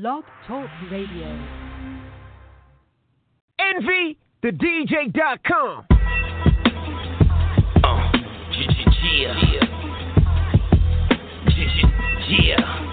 Blog Talk Radio. Envy the DJ.com. Uh, yeah. Yeah.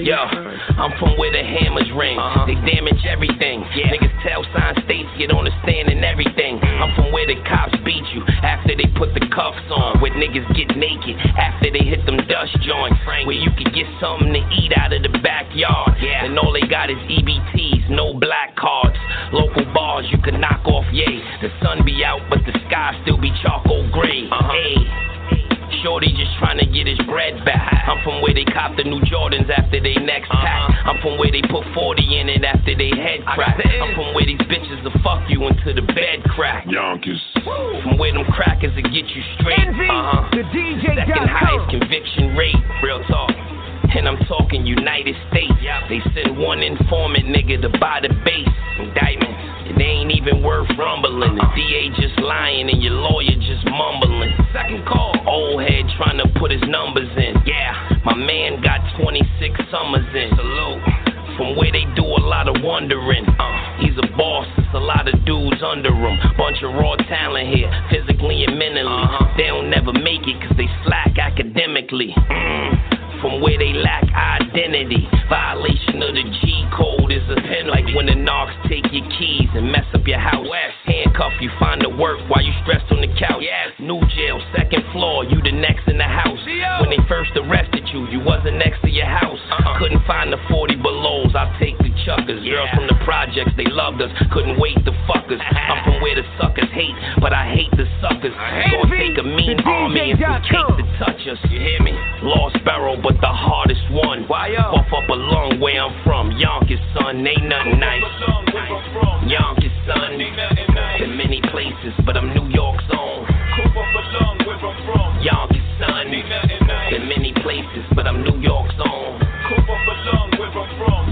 Yo, I'm from where the hammers ring. Uh-huh. They damage everything. Yeah. Niggas tell sign states get on the stand and everything. I'm from where the cops beat you after they put the cuffs on. Where niggas get naked after they hit them dust joints. Where you can get something to eat out of the backyard. Yeah. And all they got is EBTs, no black cards. Local bars you can knock off, yay. The sun be out, but the sky still be charcoal gray. Uh-huh. Hey. Shorty just trying to get his bread back. I'm from where they cop the new Jordans after they next pack. Uh-huh. I'm from where they put 40 in it after they head crack. I'm from where these bitches will fuck you until the bed crack. Yonkers. From where them crackers will get you straight. Envy, uh-huh. the DJ. Second highest conviction rate. Real talk. And I'm talking United States. They send one informant nigga to buy the base. Indictment. It ain't even worth rumbling. The DA just lying and your lawyer just mumbling. Second call. Old head trying to put his numbers in. Yeah, my man got 26 summers in. Salute. From where they do a lot of wondering. Uh, he's a boss, it's a lot of dudes under him. Bunch of raw talent here, physically and mentally. Uh-huh. They don't never make it cause they slack academically. Mm from where they lack identity. Violation of the G code is a penalty. Like when the knocks take your keys and mess up your house. Handcuff you, find the work while you stressed on the couch. New jail, second floor, you the next in the house. When they first arrested you, you wasn't next to your house. Uh-huh. Couldn't find the 40 belows, I'll take the chuckers. Girls from the projects, they loved us, couldn't wait to fuck us. I'm from where the suckers hate, but I hate the suckers. Gonna take a mean army and some cake to touch us. You hear me? Lost Barrel, but the hardest one. Why up? Off up a long way I'm from. Yonkers, son, ain't nothing nice. Yonkers, son. Been many places, but I'm New York's own. Yonkers, son. Been many places, but I'm New York's own.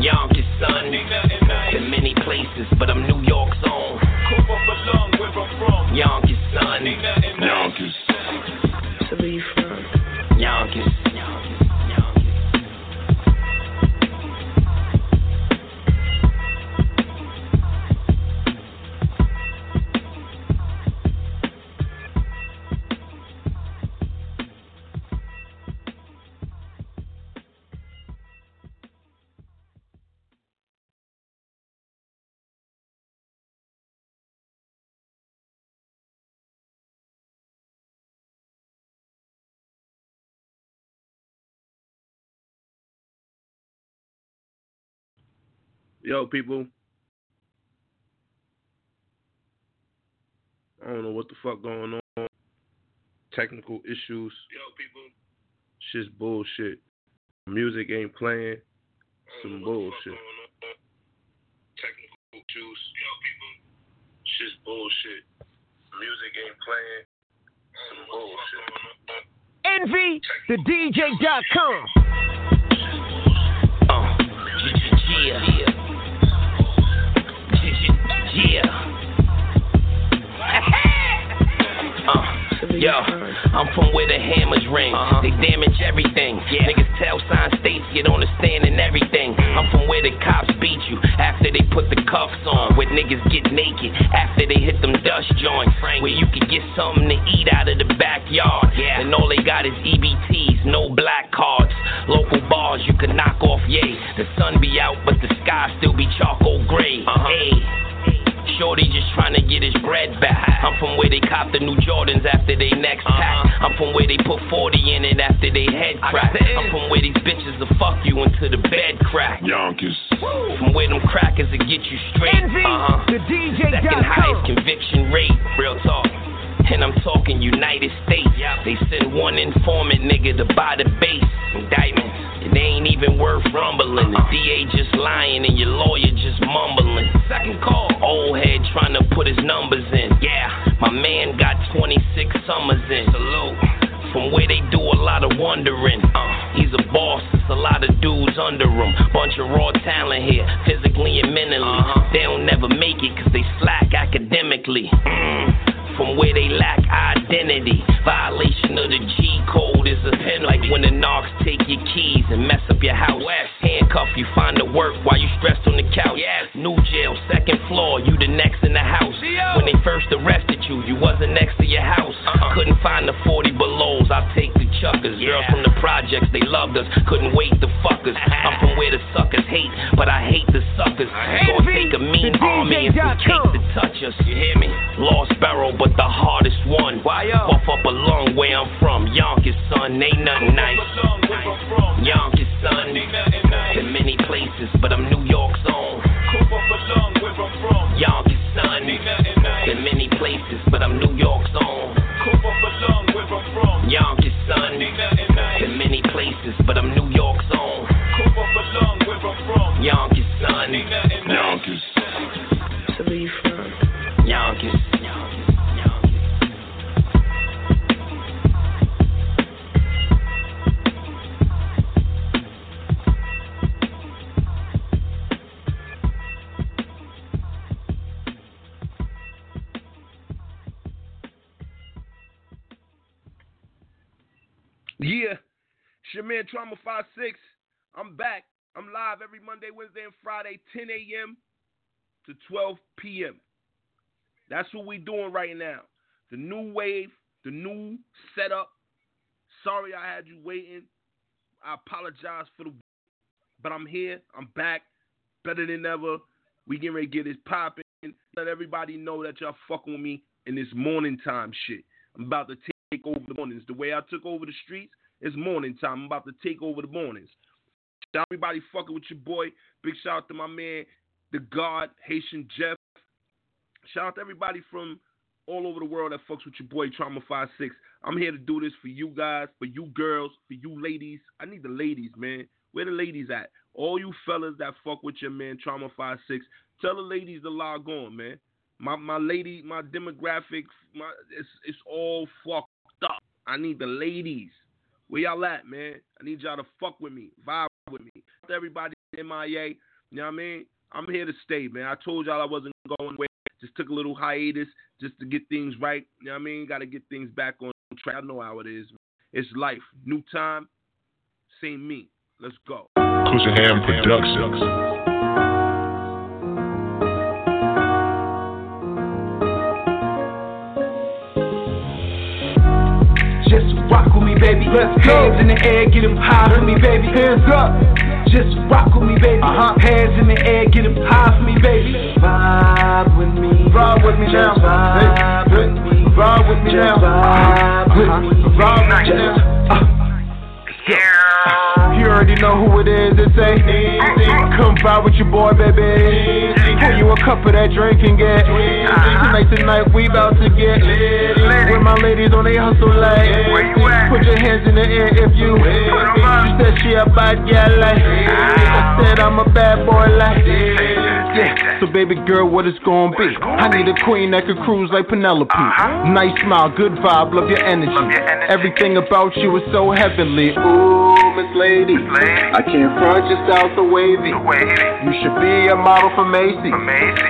Yonkers, son. Been many places, but I'm New York's own. Yonkers, son. Yonkers. So where you from? Yonkers. Yo, people. I don't know what the fuck going on. Technical issues. Yo, people. Shit's bullshit. Music ain't playing. Some bullshit. Technical issues. Yo, people. Shit's bullshit. Music ain't playing. Some bullshit. Envy the DJ.com. Uh, yeah. Yeah. Uh, yo, I'm from where the hammers ring. Uh-huh. They damage everything. Yeah. Niggas tell sign states get on the stand and everything. I'm from where the cops beat you after they put the cuffs on. Where niggas get naked after they hit them dust joints. Where you can get something to eat out of the backyard. Yeah. And all they got is EBTs, no black cards. Local bars you can knock off, yay. The sun be out, but the sky still be charcoal gray. Uh-huh. Hey. Shorty just trying to get his bread back. I'm from where they cop the new Jordans after they next pack. I'm from where they put 40 in it after they head crack. I'm from where these bitches will fuck you until the bed crack. Yonkers. From where them crackers will get you straight. Envy, uh-huh. the DJ. Second highest conviction rate. Real talk. And I'm talking United States. They send one informant nigga to buy the base. Indictment. It ain't even worth rumbling. The DA just lying and your lawyer just mumbling. Second call, old head trying to put his numbers in. Yeah, my man got 26 summers in. Salute. From where they do a lot of wondering. Uh, he's a boss, it's a lot of dudes under him. Bunch of raw talent here, physically and mentally. Uh-huh. They don't never make it cause they slack academically. Mm from where they lack identity. Violation of the G code is a pen like when the knocks take your keys and mess up your house. Handcuff you, find the work while you stressed on the couch. New jail, second floor, you the next in the house. When they first arrested you, you wasn't next to your house. Uh-uh. Couldn't find the 40 belows, I'll take the chuckers. Girls from the projects, they loved us, couldn't wait to fuck us. I'm from where the suckers hate, but I hate the suckers. Gonna take a mean army and some cake to touch us. You hear me? Lost Barrel, but the hardest one. Why up? Off up a long way I'm from. Yonkers, son, ain't nothing nice. Yonkers, son, been many places, but I'm New York's own. Yonkers, son, been many places, but I'm New York's own. Yonkers, son, been many places, but I'm New York's own. Yonkers, son, Yonkers. So where you from? Yonkers. Yeah, it's your man Trauma 56. I'm back. I'm live every Monday, Wednesday, and Friday, 10 a.m. to 12 p.m. That's what we're doing right now. The new wave, the new setup. Sorry I had you waiting. I apologize for the but I'm here. I'm back. Better than ever. We getting ready to get this popping. Let everybody know that y'all fucking with me in this morning time shit. I'm about to take take over the mornings. The way I took over the streets, it's morning time. I'm about to take over the mornings. Shout everybody fucking with your boy. Big shout out to my man, the God, Haitian Jeff. Shout out to everybody from all over the world that fucks with your boy Trauma 56. I'm here to do this for you guys, for you girls, for you ladies. I need the ladies, man. Where the ladies at? All you fellas that fuck with your man Trauma 56, tell the ladies to log on, man. My my lady, my demographic, my it's it's all fucked up. I need the ladies. Where y'all at, man? I need y'all to fuck with me, vibe with me. Everybody in MIA, you know what I mean? I'm here to stay, man. I told y'all I wasn't going away. Just took a little hiatus just to get things right. You know what I mean? Got to get things back on track. I know how it is. It's life. New time, same me. Let's go. Cushion Ham Productions. Baby. Let's go. Hands in the air, get them high for me, baby. Hands up. Just rock with me, baby. Uh-huh. Hands in the air, get them high for me, baby. Vibe with me. Vibe with me now. Vibe with me. Vibe with me now. Vibe with me. Vibe with me now. Uh. You already know who it is, it's a easy. Come by with your boy, baby. Pour you a cup of that drink and get Tonight, tonight, we about to get lit. With my ladies on they hustle like Put your hands in the air if you She said she a bad gal like I said I'm a bad boy like yeah. So baby girl, what it's gonna be? I need a queen that could cruise like Penelope. Uh-huh. Nice smile, good vibe, love your energy. Love your energy. Everything about you is so heavenly. Ooh, Miss Lady. I can't front your style so wavy. You should be a model for Macy.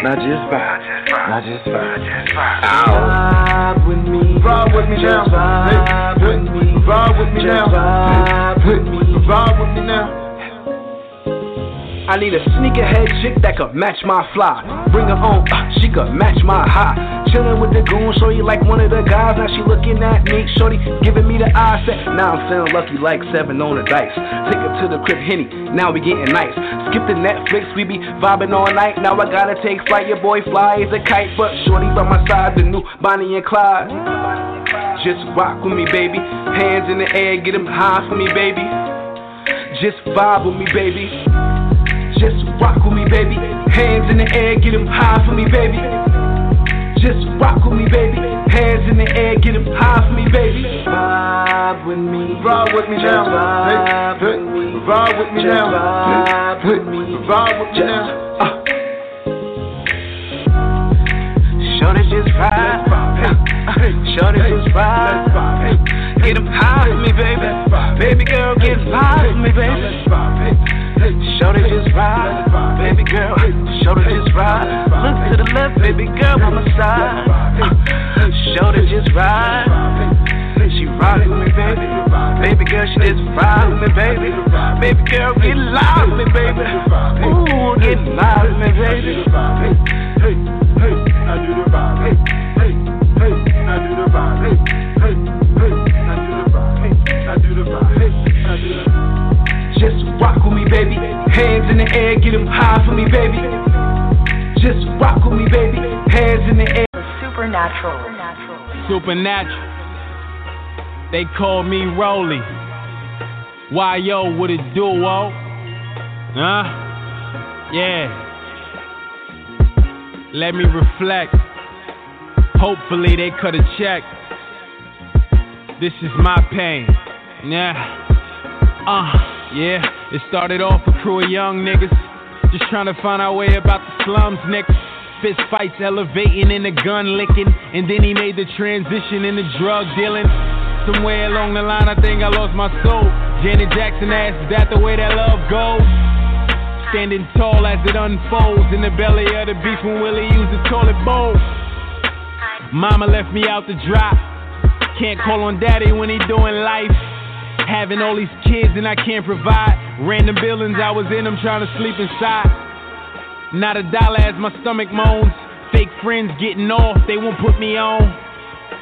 Not just vibe. Not just vibe. Vibe with me. Vibe with me now. Vibe with me. Vibe with me now. Vibe with me. Vibe with me now. I need a sneakerhead chick that could match my fly. Bring her on, uh, she could match my high. Chillin' with the goon, shorty like one of the guys. Now she looking at me, shorty giving me the eye set. Now I'm feeling lucky like seven on the dice. Take her to the crib, Henny. Now we getting nice. Skip the Netflix, we be vibing all night. Now I gotta take flight. Your boy fly is a kite, but shorty by my side, the new Bonnie and Clyde. Just rock with me, baby. Hands in the air, get them high for me, baby. Just vibe with me, baby. Just rock with me, baby. Hands in the air, get them high for me, baby. Just rock with me, baby. Hands in the air, get them high for me, baby. Vibe with me. Vibe with me now. Vibe with me. Vibe with me now. Vibe with me. Vibe with me now. Shorty just ride. Shorty just ride. Get them high for me, baby. Baby girl, get high for me, baby. Shorty just ride, baby girl. Shorty just ride. Look to the left, baby girl on the side. Shorty just ride. She ride with me, baby. Baby girl, she just ride with me, baby. Baby girl, rock with me, baby. Hands in the air. Supernatural. Supernatural. They call me Rolly. Why yo, what it do, oh? Huh? Yeah. Let me reflect. Hopefully they cut a check. This is my pain. Yeah. Uh. Yeah, it started off a crew of young niggas. Just trying to find our way about the slums, niggas. Fist fights elevating and the gun licking. And then he made the transition into drug dealing. Somewhere along the line, I think I lost my soul. Janet Jackson asked, Is that the way that love goes? Standing tall as it unfolds in the belly of the beast when Willie used the toilet bowl. Mama left me out to dry. Can't call on daddy when he doing life. Having all these kids and I can't provide. Random buildings, I was in them trying to sleep inside. Not a dollar as my stomach moans. Fake friends getting off, they won't put me on.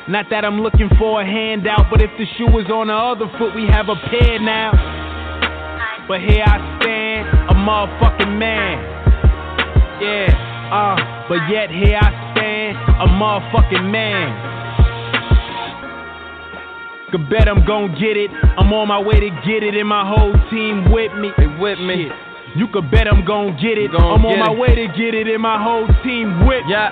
Not that I'm looking for a handout, but if the shoe was on the other foot, we have a pair now. But here I stand, a motherfucking man. Yeah, uh, but yet here I stand, a motherfucking man. Could bet I'm gon' get it. I'm on my way to get it, and my whole team with me. They with me. You could bet I'm gon' get it. Gon I'm on my it. way to get it, and my whole team with Yeah.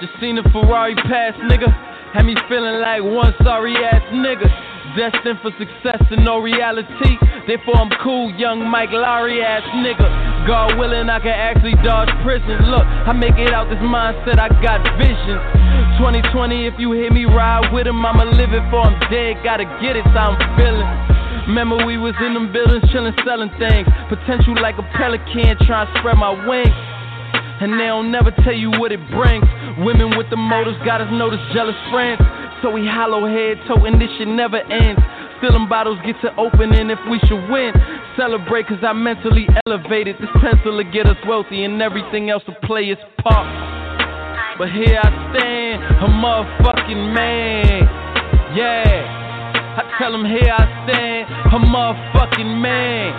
Just seen a Ferrari pass, nigga. Had me feeling like one sorry ass nigga. Destined for success and no reality. Therefore, I'm cool, young Mike Lowrey ass nigga. God willing, I can actually dodge prison. Look, I make it out this mindset, I got vision. 2020, if you hear me ride with him, I'ma live it for I'm dead. Gotta get it, so I'm feeling. Remember, we was in them buildings chillin', selling things. Potential like a pelican, trying to spread my wings. And they don't never tell you what it brings. Women with the motives got us notice jealous friends. So we hollow head, toting this shit never ends. Filling bottles get to opening if we should win. Celebrate cause I mentally elevated. This pencil will get us wealthy and everything else will play its part. But here I stand, a motherfucking man. Yeah. I tell him here I stand, a motherfucking man.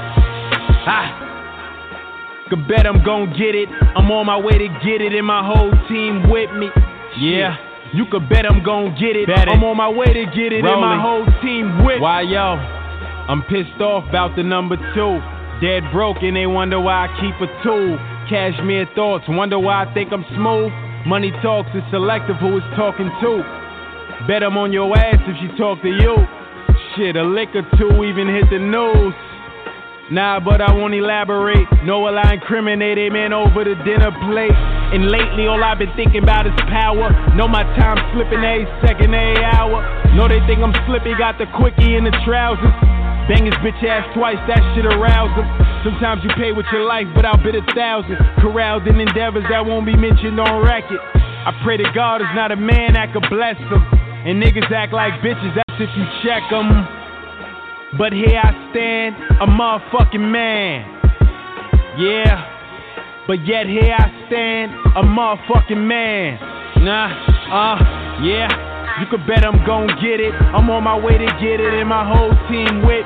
Ah. Could bet I'm gon' get it. I'm on my way to get it, and my whole team with me. Yeah. You could bet I'm gon' get it. Bet it. I'm on my way to get it, and my whole team with me. Why yo? I'm pissed off about the number two. Dead broke and they wonder why I keep a tool. Cashmere thoughts, wonder why I think I'm smooth. Money talks, it's selective who it's talking to. Bet I'm on your ass if she talk to you. Shit, a lick or two even hit the news. Nah, but I won't elaborate. Know will I incriminate a man over the dinner plate? And lately, all I've been thinking about is power. Know my time slipping a second, a hour. Know they think I'm slippy, got the quickie in the trousers. Bang his bitch ass twice, that shit arouse him. Sometimes you pay with your life, but I'll bet a thousand. Corralled in endeavors that won't be mentioned on record. I pray to God is not a man that could bless them. And niggas act like bitches, that's if you check them. But here I stand, a motherfucking man. Yeah. But yet here I stand, a motherfucking man. Nah, uh, yeah. You could bet I'm gon' get it. I'm on my way to get it, and my whole team with.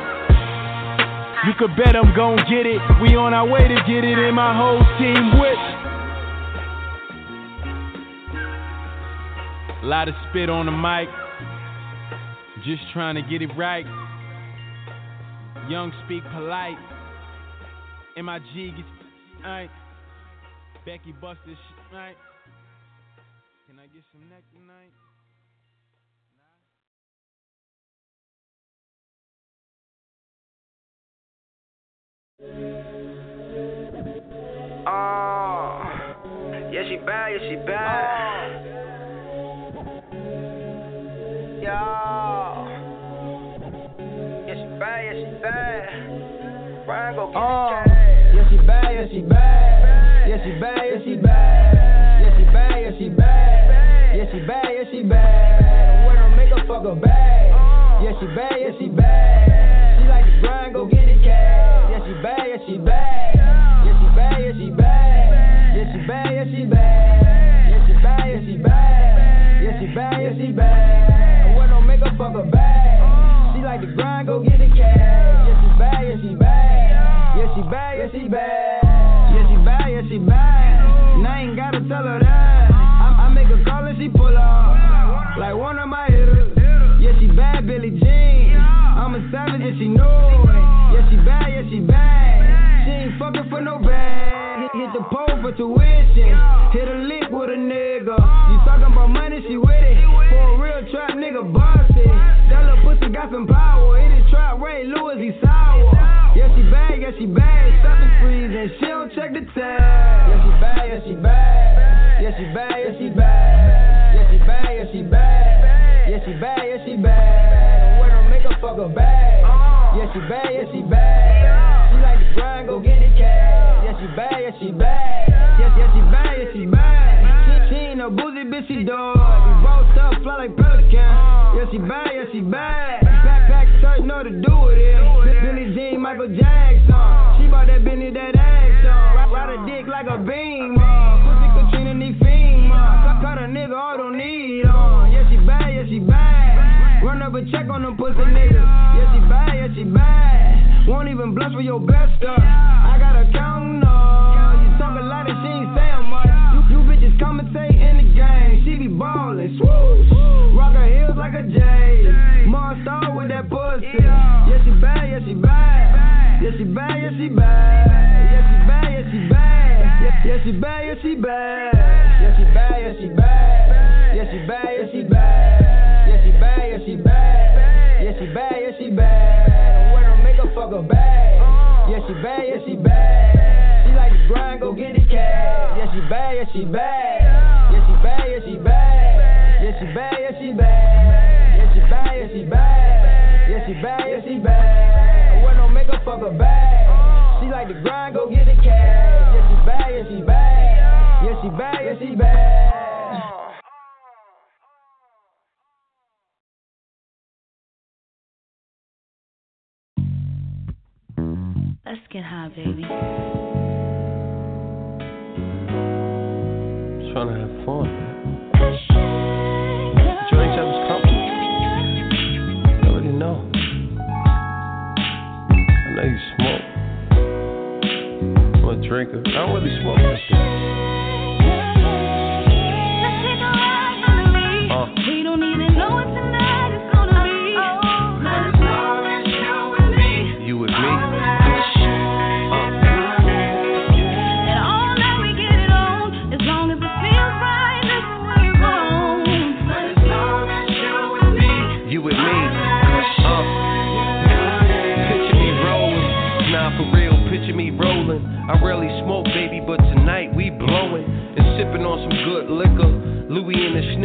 You could bet I'm gon' get it. We on our way to get it, and my whole team with. A lot of spit on the mic. Just trying to get it right. Young speak polite. MIG gets right. Becky bust this shit, right? Can I get some neck tonight? Oh, yeah, she bad, yeah, she bad. Oh. Yo, yeah, she bad, yeah, she bad. Brian, go get Oh, yeah, she bad, yeah, she bad. Yeah, she bad, yeah, she bad. Yeah, she bad, yeah, she bad. Yeah, she bad, yeah, she bad. When I make her fuck her bad. Yeah, she bad, yeah, she bad. She like to grind, go get it cash. Yeah, she bad, yeah, she bad. Yeah, she bad, yeah, she bad. Yeah, she bad, yeah, she bad. Yeah, she bad, yeah, she bad. Yeah, she bad, yeah, she bad. Grind, go get it cash. Yeah, she bad, yeah, she bad. Yeah, she bad, yeah, she bad. Yeah, she bad, yeah, she bad. And I ain't gotta tell her that. I, I make her call and she pull up. Like one of my hitters. Yeah, she bad, Billie Jean. I'm a savage and she know it. Yeah, she bad, yeah, she bad. She ain't fucking for no bag. Hit, the pole for tuition. Hit a lick with a nigga. You talking about money, she with it. For a real trap nigga, busted. That little pussy got some power. Ray Lewis, he sour. Yeah, she bad, yeah, she bad. Stuffing freeze and she don't check the tag. Yeah, she bad, yeah, she bad. Yeah, she bad, yeah, she bad. Yeah, she bad, yeah, she bad. Yeah, she bad, yeah, she bad. When I make her fuck her bad. Yeah, she bad, yeah, she bad. She like to grind, go get it cash. Yeah, she bad, yeah, she bad. Yeah, yeah, she bad, yeah, she bad. She ain't no boozy bitch, she dog. We both up, fly like pelican. Yeah, she bad, yeah, she bad. Backpack shirt, know to do with it. Billie Jean, Michael Jackson. She bought that Benny, that action. Ride a dick like a beam. Pussy Katrina, need fiend. Cut a nigga, all don't need. Uh. Yeah, she bad, yeah, she bad. Run up a check on them pussy niggas. Yeah, she bad, yeah, she bad. Won't even blush for your best stuff. I got a counting up. You talk a lot and she ain't saying much. You, you bitches commentate in the game. She be ballin', swoosh. Rock her heels like a J. Monster with that pussy. Yeah, she bad, yeah, she bad. Yeah, she bad, yeah, she bad. Yeah, she bad, yeah, she bad. Yeah, yeah, she bad, yeah, she bad. Yeah, she bad, yeah, she bad. Yeah, she bad, yeah, she bad. Yeah, she bad, yeah, she bad. Yeah, she bad, yeah, she bad. When I make her fuck her bad. Yeah, she bad, yeah, she bad. She like to grind, go get it cash. Yeah, she bad, yeah, she bad. I make her fuck her bad. She like to grind, go get it cash. Yeah, she bad, yeah, she bad. Yeah, she bad, yeah, she bad. Let's get high, baby. Just trying to have fun, drinker. I don't really smoke like that.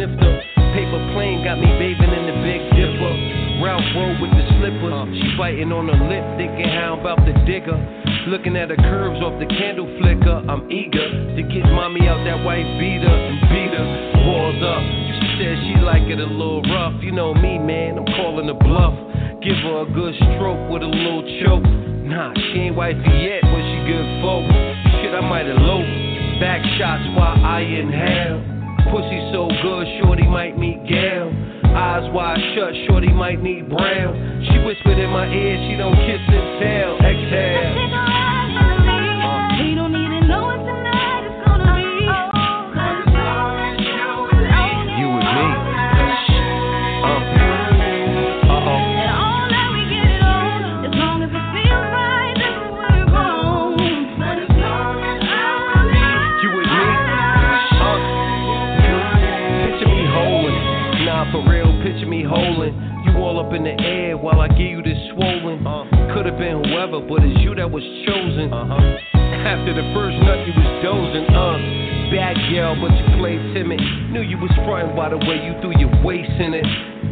Paper plane got me bathing in the Big Dipper. Ralph roll with the slippers. She biting on her lip, thinking how about the digger. Looking at her curves off the candle flicker. I'm eager to get mommy out that white beater and beat her. Balls up. She said she like it a little rough. You know me, man. I'm calling the bluff. Give her a good stroke with a little choke. Nah, she ain't wifey yet, but she good folk. Shit, I might elope. Back shots while I inhale. Pussy so good, shorty might meet Gail. Eyes wide shut, shorty might need brown. She whispered in my ear, she don't kiss and tell. Exhale. whoever, but it's you that was chosen. Uh-huh. After the first nut, you was dozing. Uh bad gal, but you played timid. Knew you was frontin' by the way you threw your waist in it.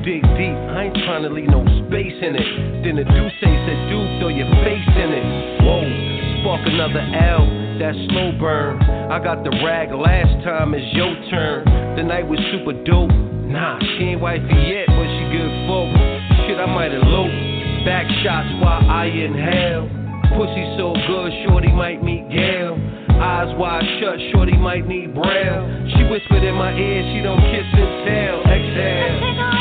Dig deep, I ain't trying to leave no space in it. Then the say said, dude, throw your face in it. Whoa, spark another L, that slow burn. I got the rag last time, it's your turn. The night was super dope. Nah, she ain't wifey yet, but she good folk. Shit, I might elope. Back shots while I inhale. Pussy so good, shorty might meet Gail. Eyes wide shut, shorty might need braille. She whispered in my ear, she don't kiss and tell. Exhale.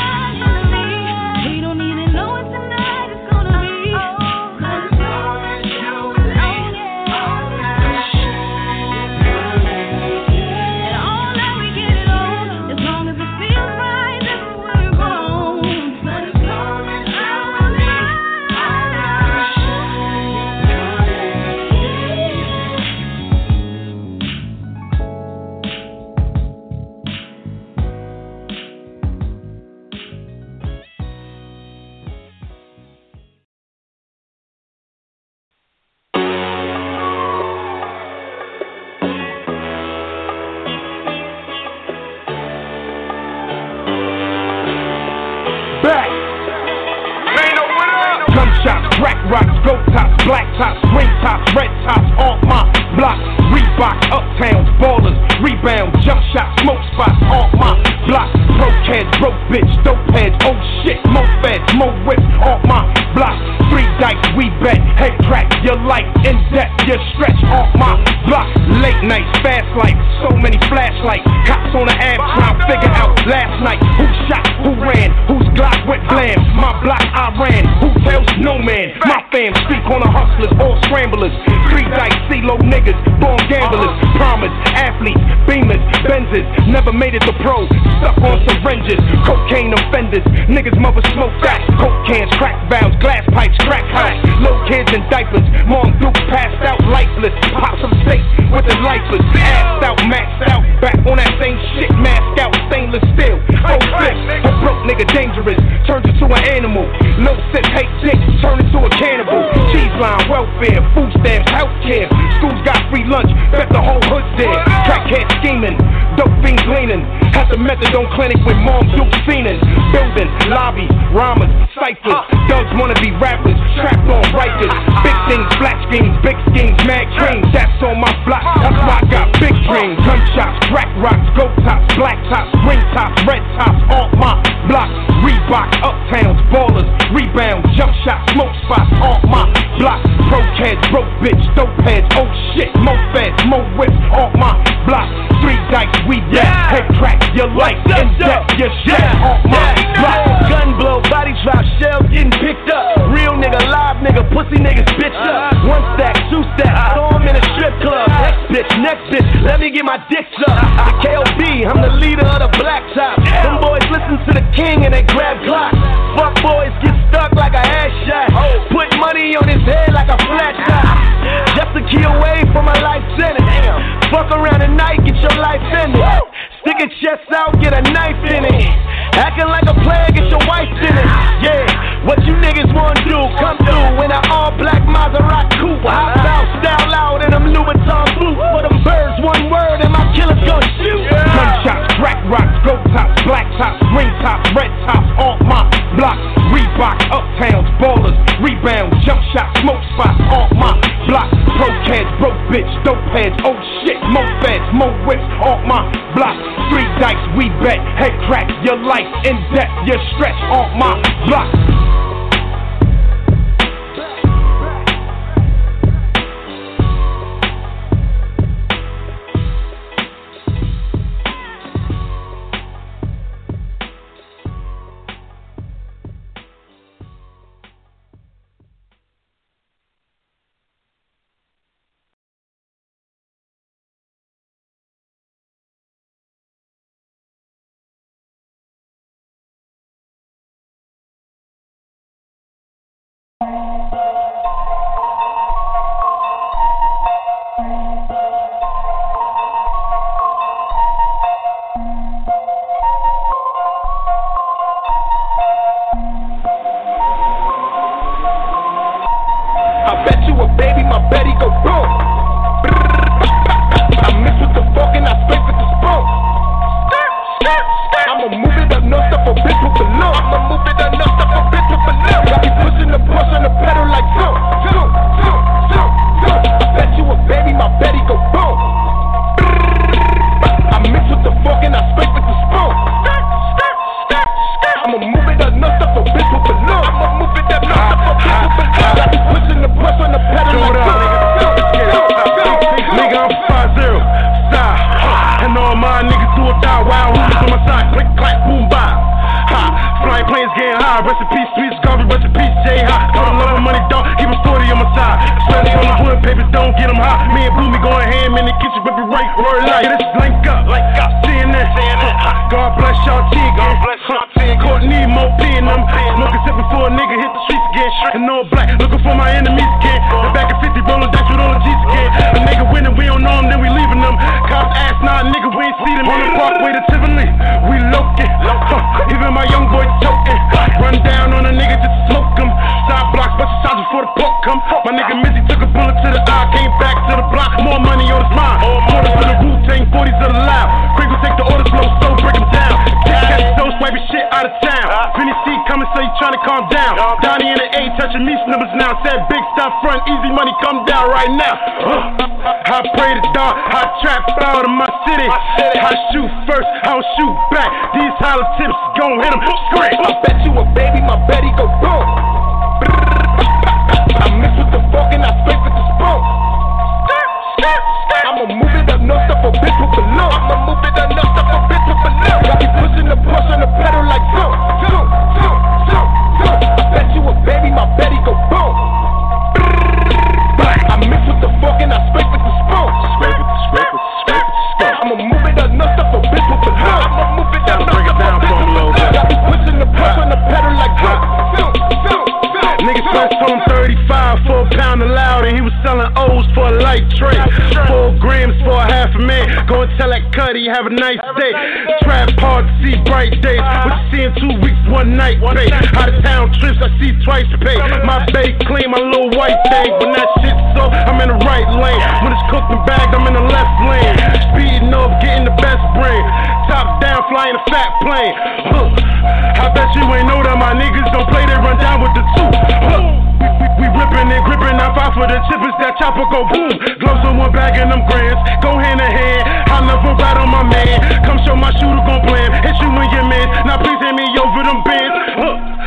sure my shooter gon' blam, Hit you in your man. Now please hand me over them bands.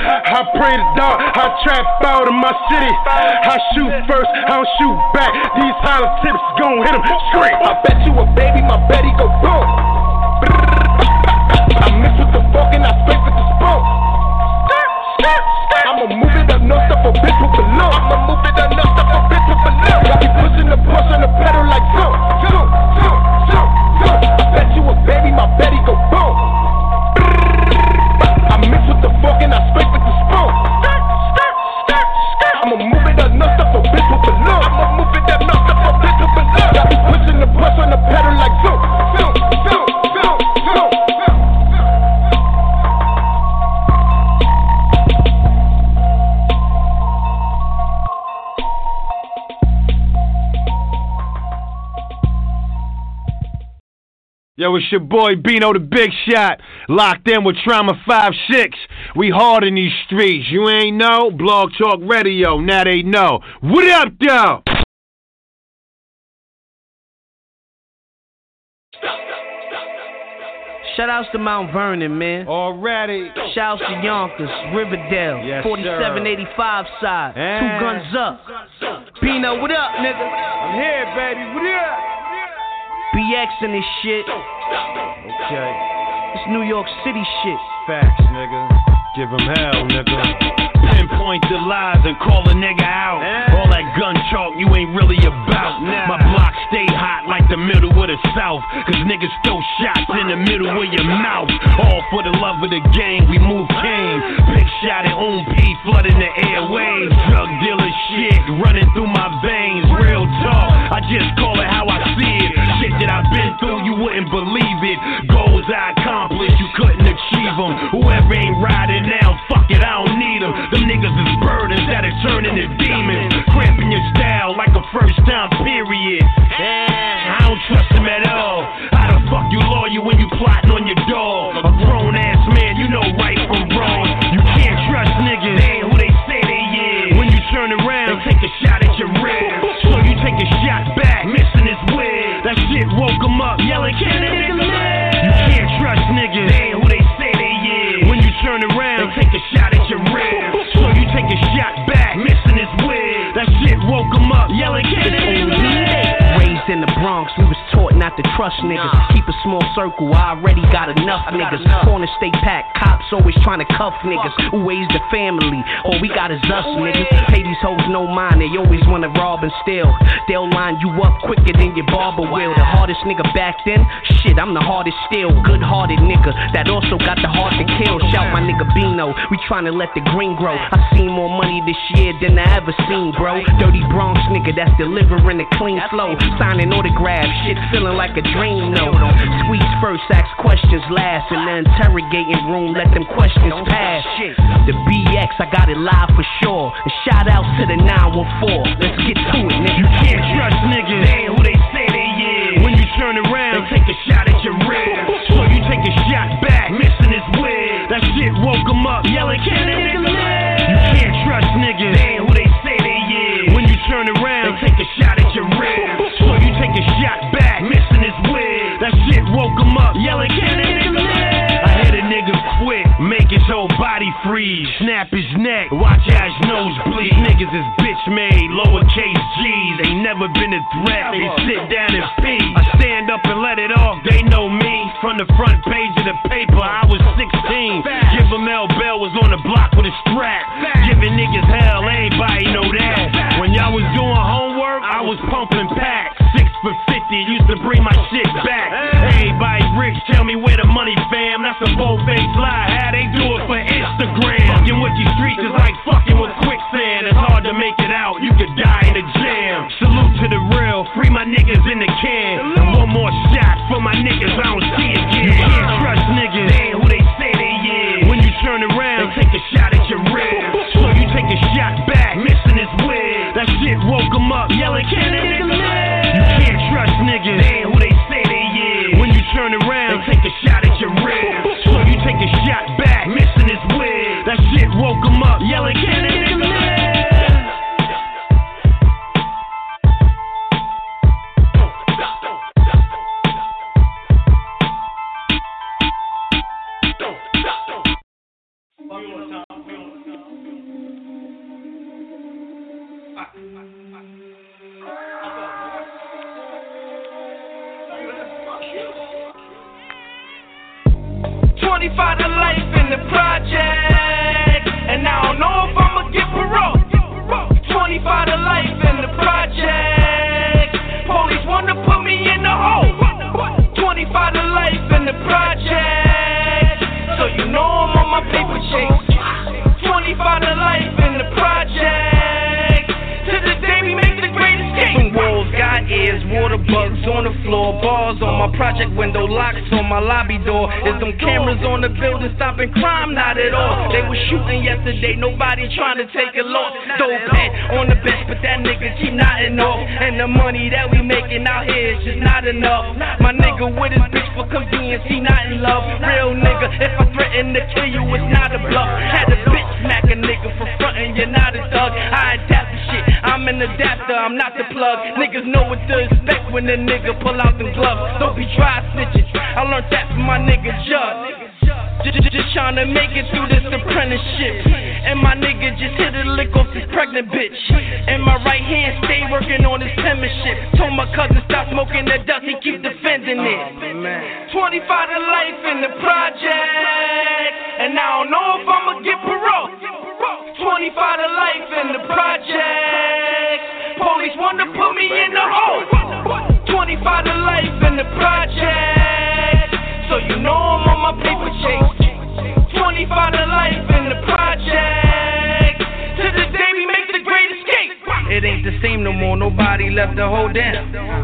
I pray to God, I trap out of my city. I shoot first, I don't shoot back. These hollow tips gon' hit them straight. I bet you a baby, my Betty go boom. I miss with the fork and I spray with the spoon. I'ma move it up, no stop a bitch with balloon. I'ma move it up, no stop a bitch with balloon. I be pushing the push on the pedal like zoom, zoom you a baby, my Betty go boom. I mix with the fork and I it's your boy Bino the Big Shot. Locked in with Trauma 5-6. We hard in these streets. You ain't know? Blog Talk Radio, now they know. What up, though? Shout outs to Mount Vernon, man. Already. Shout outs to Yonkers, Riverdale, yes, 4785 sir. side, and two guns up. Bino, what up, nigga? I'm here, baby. What up? BX in this shit. Okay. It's New York City shit. Facts, nigga. Give him hell, nigga pinpoint the lies and call a nigga out. Yeah. All that gun talk you ain't really about. Nah. My block stay hot like the middle of the south. Cause niggas throw shots in the middle of your mouth. All for the love of the game, we move cane. Big shot and OMP flooding the airways. Drug dealer shit running through my veins. Real talk, I just call it how I see it through, you wouldn't believe it. Goals I accomplished, you couldn't achieve them. Whoever ain't riding now, fuck it, I don't need them. Them niggas is burdens that are turning to demons. Cramping your style like a first time period. I don't trust them at all. How the fuck you lawyer when you plotting on your dog? A grown ass man, you know right from wrong. You can't trust niggas, they ain't who they say they is. When you turn around, they take a shot at your rib. So you take a shot back shit woke him up, yelling, Can a nigga live? You can't trust niggas, they ain't who they say they is. When you turn around, they take a shot at your ribs. So you take a shot back, missing his wig. That shit woke him up, yelling, Can a nigga live? Raised in the Bronx, we was taught not to trust niggas. Keep a small circle, I already got enough niggas. Corner stay packed, cops always trying to cuff niggas. Who raised the family? All we got is us niggas. Pay these hoes no mind, they always wanna rob and steal. They'll line you up quicker than your barber will. The hardest nigga back then, shit, I'm the hardest still. Good hearted nigga that also got the heart to kill. Shout my nigga Bino, we tryna let the green grow. I seen more money this year than I ever seen, bro. Dirty Bronx nigga that's delivering a clean flow. Signing autographs, shit feeling like a dream, no. Squeeze first, ask questions last. In the interrogating room, let them questions pass. The BX, I got it live for sure. And shout out to the 914. Let's get to it, nigga. You can't trust niggas. They ain't who they say they is. When you turn around, they take a shot at your rib. So you take a shot back, missing his wig. That shit woke him up, yelling, Can a nigga live? You can't trust niggas. Freeze, snap his neck, watch how his nose bleed. Niggas is bitch made, lowercase G's, ain't never been a threat. They sit down and pee. I stand up and let it off, they know me. From the front page of the paper, I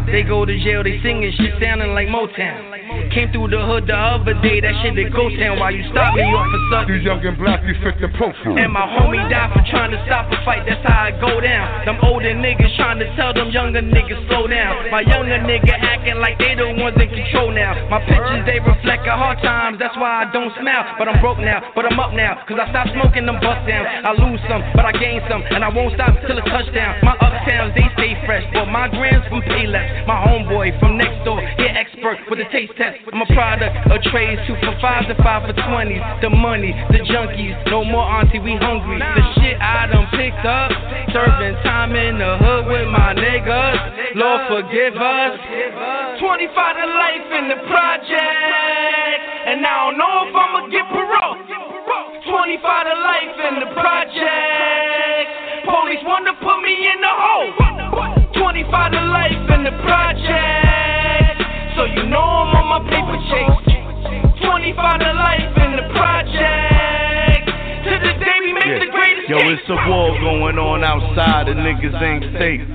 They go to jail, they singing shit sounding like Motown. Came through the hood the other day, that shit at Ghost Town Why you stop me off for something. You young and black, you fit the profile. And my homie died for trying to stop a fight, that's how it go down. Them older niggas trying to tell them younger niggas slow down. My younger nigga acting like they the ones in control now. My pictures, they reflect a hard times, that's why I don't smile. But I'm broke now, but I'm up now, cause I stopped smoking them bust downs. I lose some, but I gain some, and I won't stop till a touchdown. My uptowns, they stay fresh, but my grams from Payless. My homeboy from next door, he expert with the taste test. I'm a product of trades, two for five to five for twenties. The money, the junkies, no more auntie, we hungry. The shit I done picked up, serving time in the hood. With my niggas. Lord forgive us. 25 to life in the project. And I don't know if I'ma get parole. 25 to life in the project. Police want to put me in the hole. 25 to life in the project. So you know I'm on my paper chase. 25 to life in the project. To the day we make the greatest Yo, it's a war going on outside, and niggas ain't safe.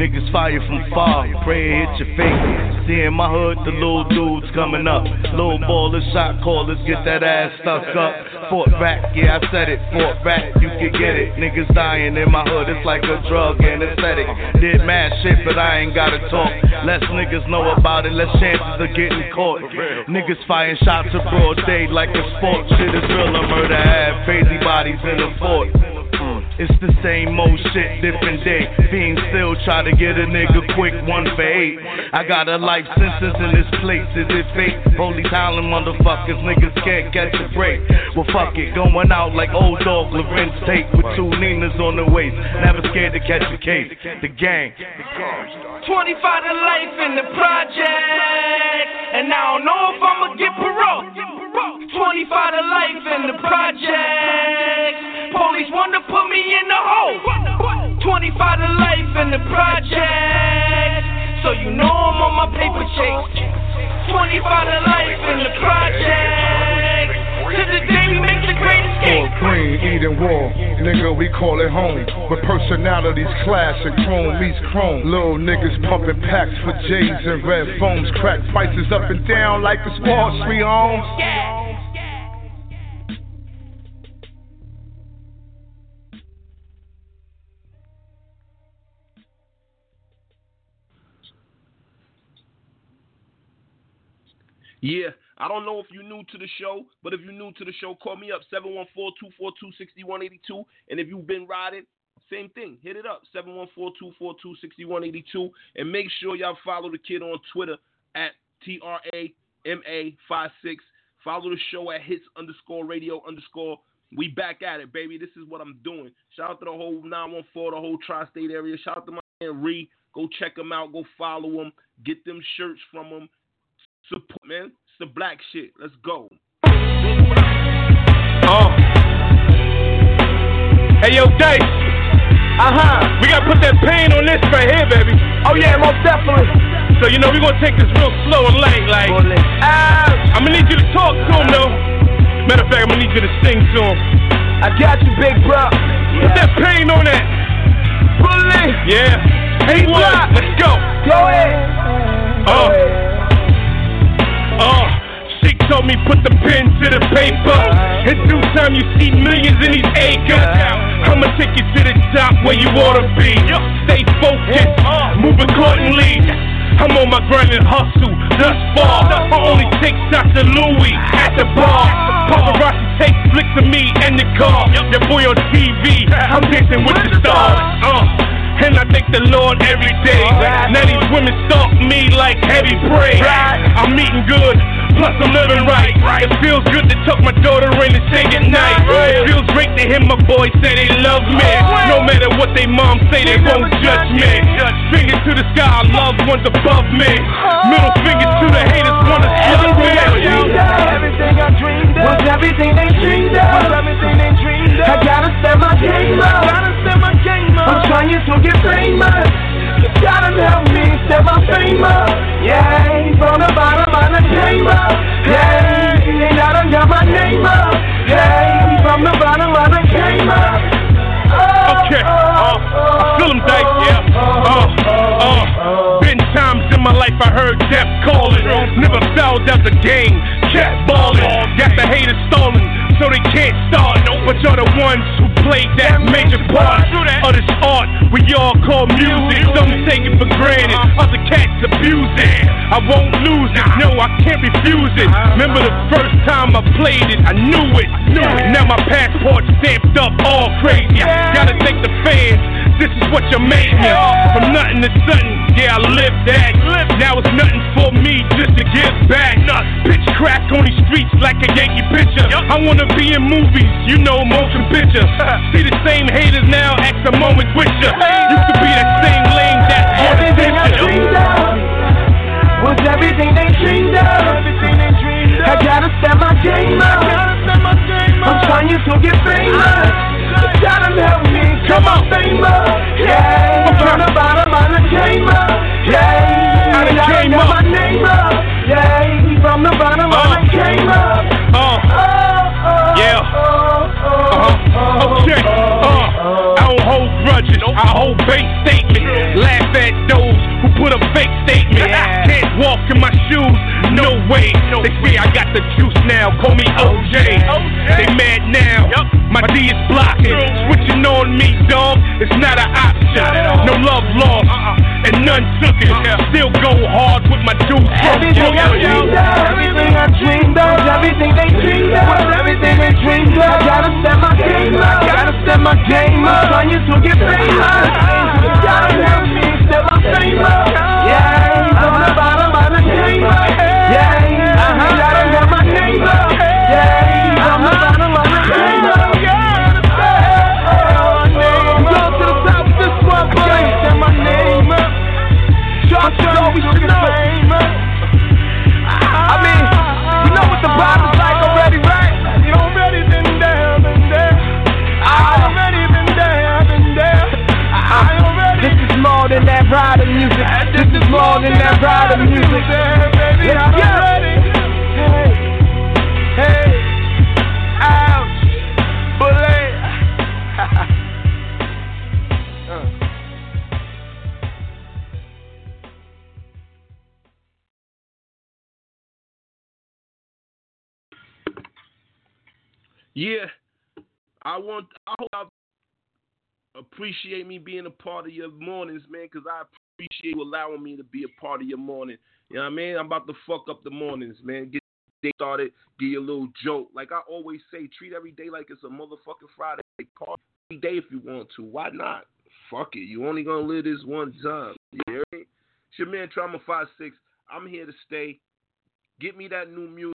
Niggas fire from far, pray it hit your face. See in my hood, the little dudes coming up. Little ballers, shot callers, get that ass stuck up. Fort back, yeah, I said it. Fort back, you can get it. Niggas dying in my hood, it's like a drug anesthetic. Did mad shit, but I ain't gotta talk. Less niggas know about it, less chances of getting caught. Niggas firing shots to broad day like a sport. Shit is real, a murder have crazy bodies in the fort. It's the same old shit, different day. Fiends still try to get a nigga quick, one for eight. I got a life sentence in this place, is it fate? Holy talent, motherfuckers, niggas can't catch a break. Well, fuck it, going out like old dog Larenz Tate with two Ninas on the waist. Never scared to catch a case. The gang. 25 to life in the project. And I don't know if I'ma get parole. 25 to life in the project. Police want to put me in the hole. 25 to life in the project. So you know I'm on my paper chase. 25 to life in the project. To the day we make the great escape. Green, Eden Wall, nigga, we call it home. But personalities clash and chrome meets chrome. Little niggas pumping packs for J's and red foams. Crack prices up and down like it's Wall Street homes. Yeah, I don't know if you're new to the show, but if you're new to the show, call me up 714-242-6182. And if you've been riding, same thing. Hit it up 714-242-6182. And make sure y'all follow the kid on Twitter at T-R-A-M-A-56. Follow the show at hits underscore radio underscore. We back at it, baby. This is what I'm doing. Shout out to the whole 914, the whole tri-state area. Shout out to my man Ree. Go check them out. Go follow them. Get them shirts from them. Support, man. It's the black shit. Let's go. Oh. Hey, yo, Dice. Uh huh. We gotta put that pain on this right here, baby. Oh, yeah, most definitely. So, you know, we're gonna take this real slow and light. Like, uh, I'm gonna need you to talk to him, though. Matter of fact, I'm gonna need you to sing to him. I got you, big bro. Put that pain on that. Bully. Yeah. Hey, what? Let's go. Go ahead. Oh. Oh, she told me put the pen to the paper. In due time, you see millions in these acres. I'ma take you to the top where you to be. Stay focused, uh. move accordingly. I'm on my grind and hustle thus far. Uh. I only take shots of Louis at the bar. Paparazzi take flicks of me and the car. Your boy on TV, I'm dancing with the stars. Uh. And I thank the Lord every day. Now these women stalk me like heavy prey. I'm eating good, plus I'm living right. right. It feels good to tuck my daughter in and say goodnight. It feels great to hear my boys say they love me. No matter what they mom say, they won't judge me. Fingers to the sky, loved ones above me. Oh. Middle fingers to the haters, wanna slug me. Everything I dreamed of. Was everything they dreamed of. Was everything they dreamed of. I gotta step my game up. Gotta step my game up. I'm trying to get famous. You gotta help me step my fame up. Yeah, from the bottom of the chamber. Yeah, and I done got my name up. Yeah, from the bottom of the chamber. Okay, uh, I feel them dice, yeah. Uh, uh, been times in my life I heard death calling. Never fouled out the game, cat balling. Got the haters stalling, so they can't start. But you're the ones who played that major part of this art we all call music. Some take it for granted, uh-huh. other cats abuse it. I won't lose it, no, I can't refuse it. Uh-huh. Remember the first time I played it, I knew it, knew it. Now my passport stamped up all crazy. Gotta thank the fans. This is what you made me From nothing to something, yeah, I live that. Now it's nothing for me just to give back. Pitch crack on these streets like a Yankee pitcher. I wanna be in movies, you know, motion pictures. See the same haters now, act a moment with ya. Used to be that same lane that everything I dreamed of was everything they dreamed of. Everything they dreamed of. I gotta step my game up. I gotta step my game up. I'm trying to get famous. Gotta help to my famer. Yeah, I'm trying to buy the minor chamber. Yeah, I done came up. my name. Yeah, from the bottom uh, I came up. Uh, oh, yeah. Uh-huh. Okay. Uh, I don't hold grudges. I hold base statements. Laugh at those who put up fake statements. I can't walk in my shoes no way. They say I got the juice now, call me OJ. They mad now, my D is blocking. Switching on me, dog, it's not an option. No love lost, uh-uh. and none took it. Uh-uh. Still go hard with my dudes. Everything I dreamed of, everything I dreamed of, everything they dreamed of, everything they dreamed of. I gotta step my game up, gotta step my game up. Trying to get famous, uh-huh. gotta help me step my fame up. Yeah, I want. I hope y'all appreciate me being a part of your mornings, man, because I appreciate you allowing me to be a part of your morning. You know what I mean? I'm about to fuck up the mornings, man. Get day started, give you a little joke. Like I always say, treat every day like it's a motherfucking Friday. Call every day if you want to. Why not? Fuck it. You only gonna live this one time. You hear me? It's your man Trauma Five Six. I'm here to stay. Get me that new music.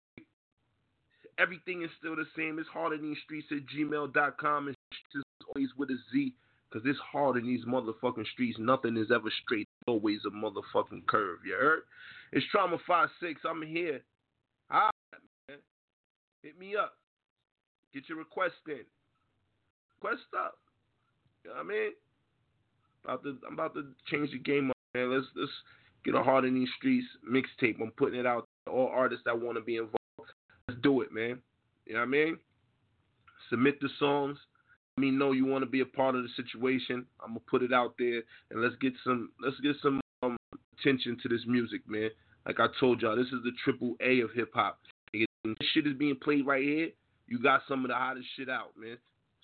Everything is still the same. It's hard in these streets at gmail.com. And it's always with a Z. Because it's hard in these motherfucking streets. Nothing is ever straight. Always a motherfucking curve. You heard? It's Trauma 5-6. I'm here. Ah, man. Hit me up. Get your request in. Request up. You know what I mean? About to, I'm about to change the game up, man. Let's let's get a hard in these streets mixtape. I'm putting it out to all artists that want to be involved. Let's do it, man. You know what I mean? Submit the songs. Let me know you want to be a part of the situation. I'm gonna put it out there and let's get some let's get some um, attention to this music, man. Like I told y'all, this is the triple A of hip hop. This shit is being played right here. You got some of the hottest shit out, man.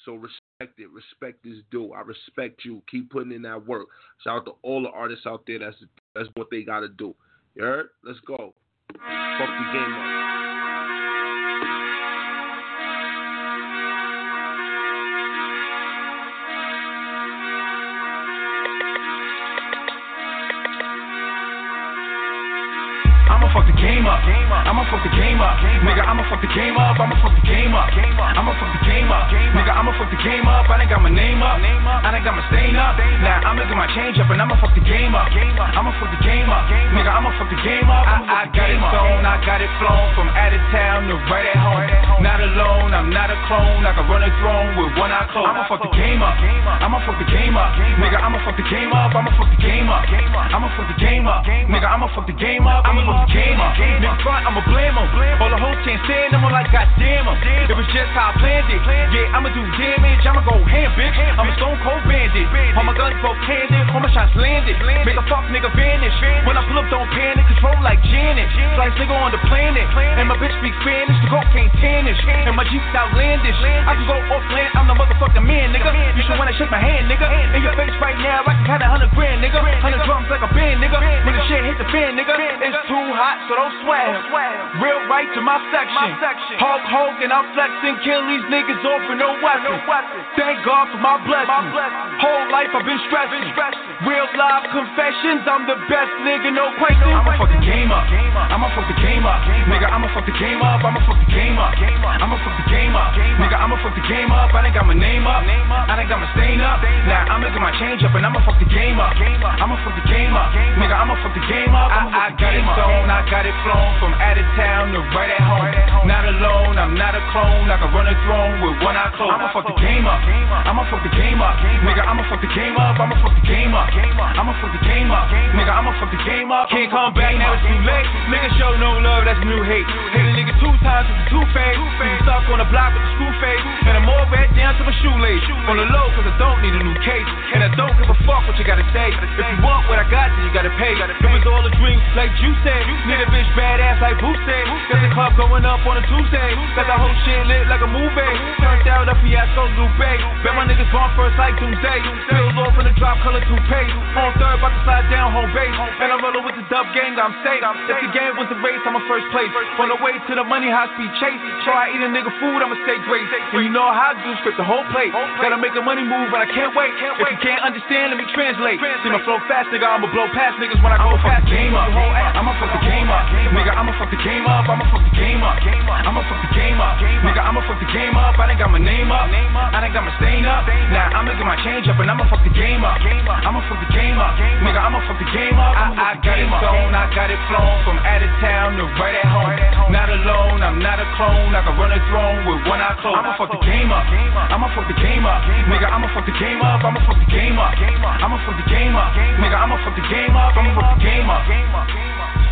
So respect it. Respect is due. I respect you. Keep putting in that work. Shout out to all the artists out there. That's that's what they gotta do. You heard? Let's go. Fuck the game up. Fuck the game up. I'ma fuck the game up. Nigga, I'ma fuck the game up. I'ma fuck the game up. I'ma fuck the game up. Nigga, I'ma fuck the game up. I done got my name up. I done got my stain up. Now I'ma get my change up and I'ma fuck the game up. I'ma fuck the game up. Nigga, I'ma fuck the game up. I, I got it sewn, I got it flown from out of town to right at home. Not alone, I'm not a clone. I can run a throne with one eye closed. I'ma fuck the game up. I'ma fuck the game up. Nigga, I'ma fuck the game up. I'ma fuck the game up. I'ma fuck the game up. Nigga, I'ma fuck the game up. I'ma fuck the game up. Nigga, front, I'ma blame em. All the hoes can't stand them. I'm like, goddamn em. It was just how I planned it. Yeah, I'ma do damage. I'ma go ham, bitch. I'm a stone cold bandit. All my guns go candid. All my shots landed. Make a fuck nigga vanish. When I pull up, don't panic. Control like Janet. Slice nigga on the planet. And my bitch speaks Spanish. The goat can't tannish. And my Jeep's outlandish. I can go off land. I'm the motherfucking man, nigga. You should wanna shake my hand, nigga. In your face right now, I can count a hundred grand, nigga. Hundred drums like a band, nigga. When the shit hit the fan, nigga. It's too hot, so don't sweat. Real right to my section. Hulk Hogan, I'm flexing. Kill these niggas off with no weapon. Thank God for my blessing. Whole life I've been stressing. Real live confessions. I'm the best nigga, no question. I'ma fuck the game up. I'ma fuck the game up. Nigga, I'ma fuck the game up. I'ma fuck the game up. I'ma fuck the game up. Nigga, I'ma fuck the game up. I done got my name up. I done got my stain up. Now I'ma get my change up and I'ma fuck the game up. I'ma fuck the game up. Nigga, I'ma fuck the game up. I, I got it sewn, I got it flown from out of town to right at home. Not alone, I'm not a clone. I can run a throne with one eye closed. I'ma fuck the game up. I'ma fuck the game up. Nigga, I'ma fuck the game up. I'ma fuck the game up. I'ma fuck the game up. Nigga, I'ma fuck the game up. Can't come back, now it's too late. Nigga show no love, that's new hate. Hit a nigga two times with the two fade. Stuck on the block with the screw fade. And I'm all red down to my shoelace. On the low, cause I don't need a new case. And I don't give a fuck what you gotta say. If you want what I got, then you gotta pay. It was all a dream, like you said. Need a bitch badass like Boo said. Got the club going up on a Tuesday. Got the whole shit lit like a movie. Turned out a fiasco, Lupe. Bet my niggas born first like Doomsday. Pills off in the drop, color toupee. On third, about to slide down home base. And I'm rolling with the dub gang, I'm safe. If the game was the race, I'm a first place. On the way to the money, high speed chase. Try I eat a nigga food, I'ma stay great. And you know how I do, script the whole plate. Gotta make the money move, but I can't wait. If you can't understand, let me translate. See my flow fast, nigga, I'ma blow past niggas when I go fast. Game up, I'ma fuck the game up, nigga. I'ma fuck the game up, I'ma fuck the game up, I'ma fuck the game up, nigga. I'ma fuck the game up. I done got my name up, I done got my stain up. Now I'ma get my change up and I'ma fuck the game up, I'ma fuck the game up, nigga. I'ma fuck the game up. I, I got it zone, I got it flown from out of town to right at home. Not alone, I'm not a clone. I can run a throne with one eye closed. I'ma fuck the game up, I'ma fuck the game up, nigga. I'ma fuck the game up, I'ma fuck the game up, I'ma fuck the game up, nigga. I'ma fuck the game up, I'ma fuck the game up.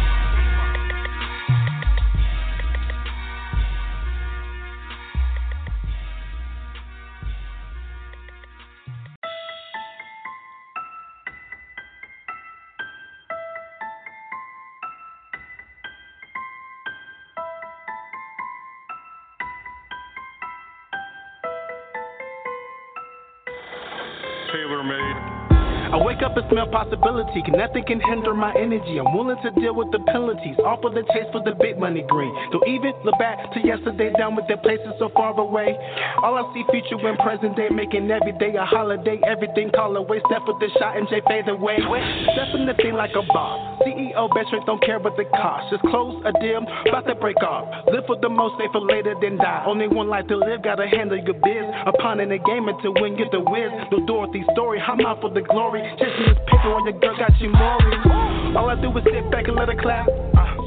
I wake up and smell possibility. Nothing can hinder my energy. I'm willing to deal with the penalties. All for the chase for the big money green. Don't even look back to yesterday, down with the places so far away. All I see future when present day, making every day a holiday. Everything call away. Step with the shot and J fade away. Stepping the thing like a boss. CEO best strength don't care what the cost. Just close a deal, about to break off. Live for the most, stay for later than die. Only one life to live, gotta handle your biz. Upon in the game until win, get the whiz. No Dorothy story, I'm out for the glory. Just in this paper on your girl, got you more. All I do is sit back and let her clap.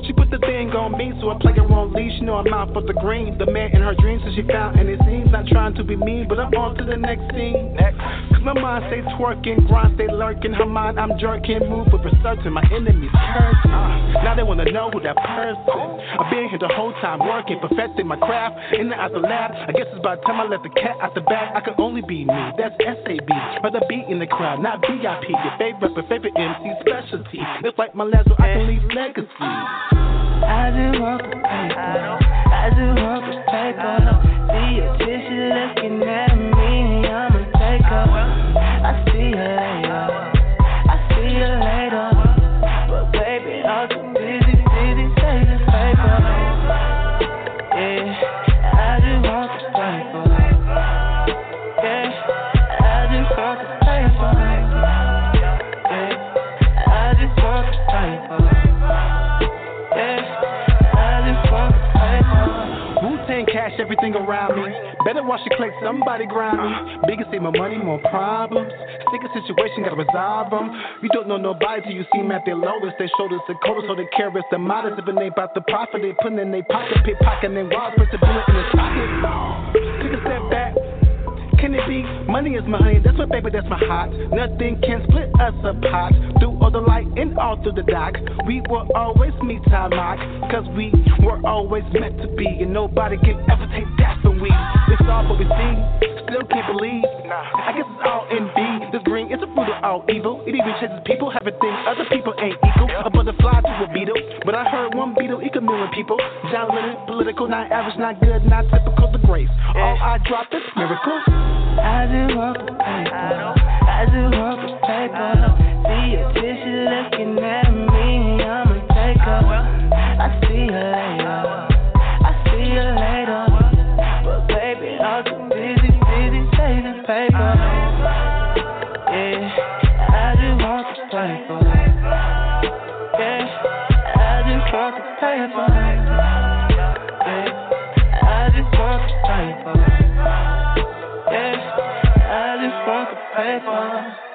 She put the thing on me, so I play her on leash. You know I'm out for the green. The man in her dreams, so she found, and it seems not trying to be mean, but I'm on to the next scene. Next. Cause my mind stay twerking, grind stay lurking. Her mind, I'm jerking, move for certain. My enemies curse. Uh, now they wanna know who that person. I've been here the whole time working, perfecting my craft. In the outer lab, I guess it's about time I let the cat out the bag. I can only be me, that's SAB. Rather be in the crowd, not VIP. Your favorite rapper, favorite MC specialty. It's like my last, so I can leave legacy. I just want the paper. I just want the paper. Your tissue looking at me, I'ma take her. Everything around me. Better watch your click, somebody grind me. Bigger say my money, more problems. Sick of situation, gotta resolve them. You don't know nobody till you see them at their lowest. Their shoulders the coldest, so they careless. The modest, if it ain't about the profit, they put in their pocket, pickpocket, and wild person bullet in his pocket. It be? Money is my honey, that's my baby, that's my heart. Nothing can split us apart. Through all the light and all through the dark, we will always meet our mark. Cause we were always meant to be, and nobody can ever take that from we. It's all what we see, still can't believe. I guess it's all in. Green is a fruit of all evil. It even chases people, having things other people ain't equal. A butterfly to a beetle, but I heard one beetle equal million people. John Lennon, political, not average, not good, not typical, the grace. All I drop is miracle. I just want the paper. I just want the paper. See your tissue looking at me, I'ma take her. I see her later. Want the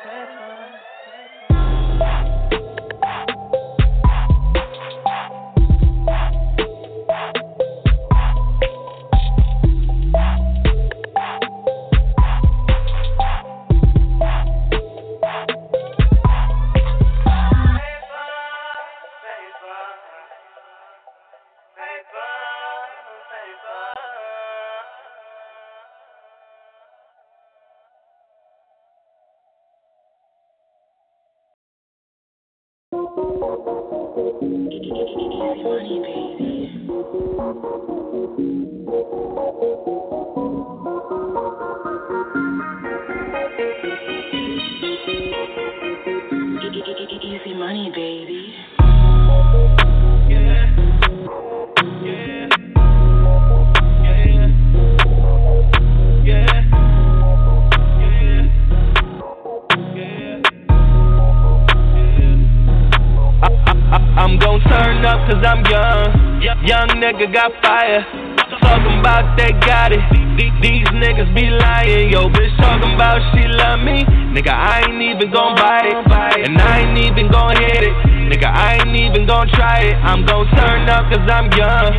about she love me. Nigga, I ain't even gon' buy it. And I ain't even gon' hit it. Nigga, I ain't even gon' try it. I'm gon' turn up cause I'm young.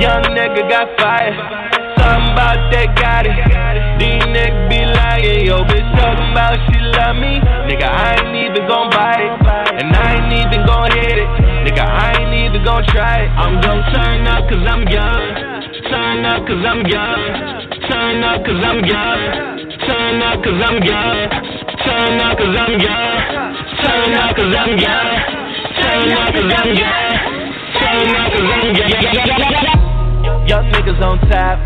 Young nigga got fire. Something about they got it. These niggas be lying. Yo, bitch talking about she love me. Nigga, I ain't even gon' buy it. And I ain't even gon' hit it. Nigga, I ain't even gon' try it. I'm gon' turn up cause I'm young. Turn up cause I'm young. Turn up cause I'm young. Turn up cause I'm young. Turn up cause I'm young. Turn up cause I'm young. Turn up cause I'm young. Turn up cause I'm young. Young niggas on top.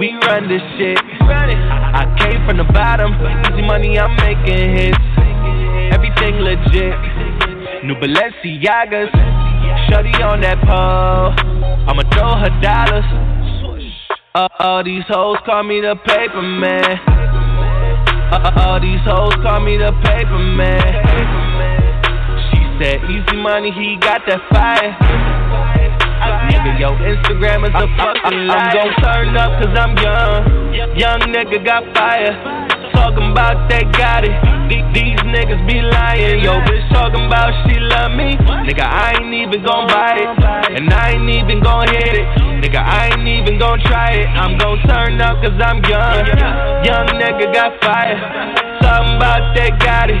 We run this shit. I came from the bottom. Easy money, I'm making hits. Everything legit. New Balenciagas. Shorty on that pole. I'ma throw her dollars. Uh, all these hoes call me the paper man. Uh, all these hoes call me the paper man. She said, easy money, he got that fire. Nigga, yo, Instagram is a fucking lie. I'm gon' turn up cause I'm young. Young nigga got fire. Talking about they got it. These, these niggas be lying. Yo, bitch talking about she love me. Nigga, I ain't even gon' buy it. And I ain't even gon' hit it. Nigga, I ain't even gon' try it. I'm gon' turn up cause I'm young. Young nigga got fire. Talking about they got it.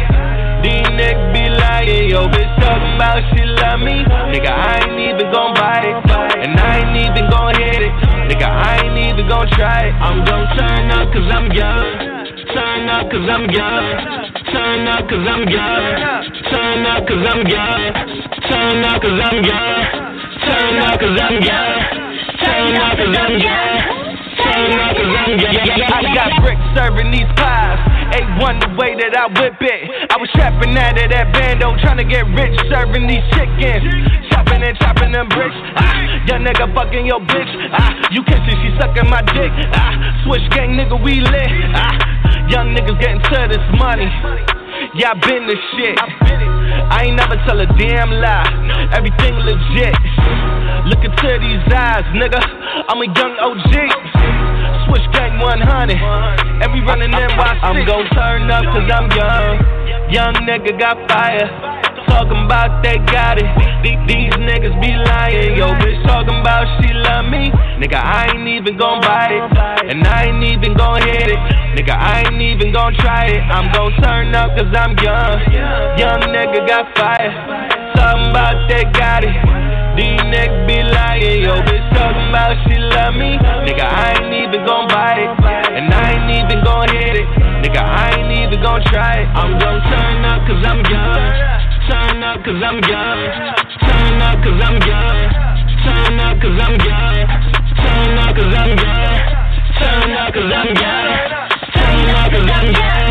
These niggas be lying. Yo, bitch talking about she love me. Nigga, I ain't even gon' buy it. And I ain't even gon' hit it. Nigga, I ain't even gon' try it. I'm gon' turn up cause I'm young. Turn up cause I'm young. Turn up cause I'm young. Turn up cause I'm young. Turn up cause I'm young. Turn up cause I'm young. Turn up cause I'm. Turn up cause I'm. I got bricks serving these pies. A1 the way that I whip it. I was trapping out of that bando, trying to get rich, serving these chickens. Chopping and chopping them bricks. Ah, young nigga fucking your bitch. Ah, you kissing, she sucking my dick. Ah, switch gang nigga, we lit. Ah, young niggas getting to this money. Yeah, I been this shit. I ain't never tell a damn lie. Everything legit. Look into these eyes, nigga. I'm a young OG. Switch gang 100. And we running NYC. I'm gon' turn up cause I'm young. Young nigga got fire. Talking about they got it. These, niggas be lying. Yo, bitch talking about she love me. Nigga, I ain't even gon' buy it. And I ain't even gon' hit it. Nigga, I ain't even gon' try it. I'm gon' turn up cause I'm young. Young nigga got fire. Talking about they got it. These niggas be lying. Yo, bitch talking about she love me. Nigga, I ain't even gon' buy it. And I ain't even gon' hit it. Nigga, I ain't even gon' try it. I'm gon' turn up cause I'm young. Up cause I'm young. Turn up cause I'm young. Turn up cause I'm young. Turn up cause I'm young. Turn up cause I'm young. Turn up cause I'm young.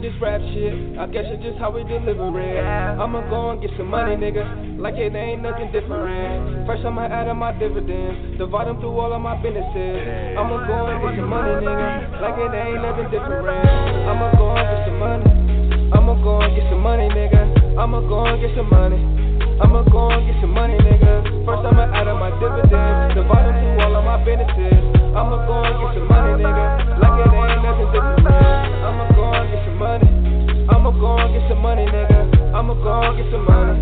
This rap shit. I guess it's just how we deliver it. I'ma go and get some money, nigga. Like it ain't nothing different. First I'ma add up my dividends. Divide them through all of my businesses. I'ma go and get some money, nigga. Like it ain't nothing different. I'ma go and get some money. I'ma go and get some money, nigga. I'ma go and get some money. I'ma go and get some money, nigga. First I'ma add up my dividends. Divide them through all of my businesses. I'ma go and get your money, nigga. Like it ain't nothing to me. I'ma go and get your money. I'ma go and get some money, nigga. I'ma go and get some money.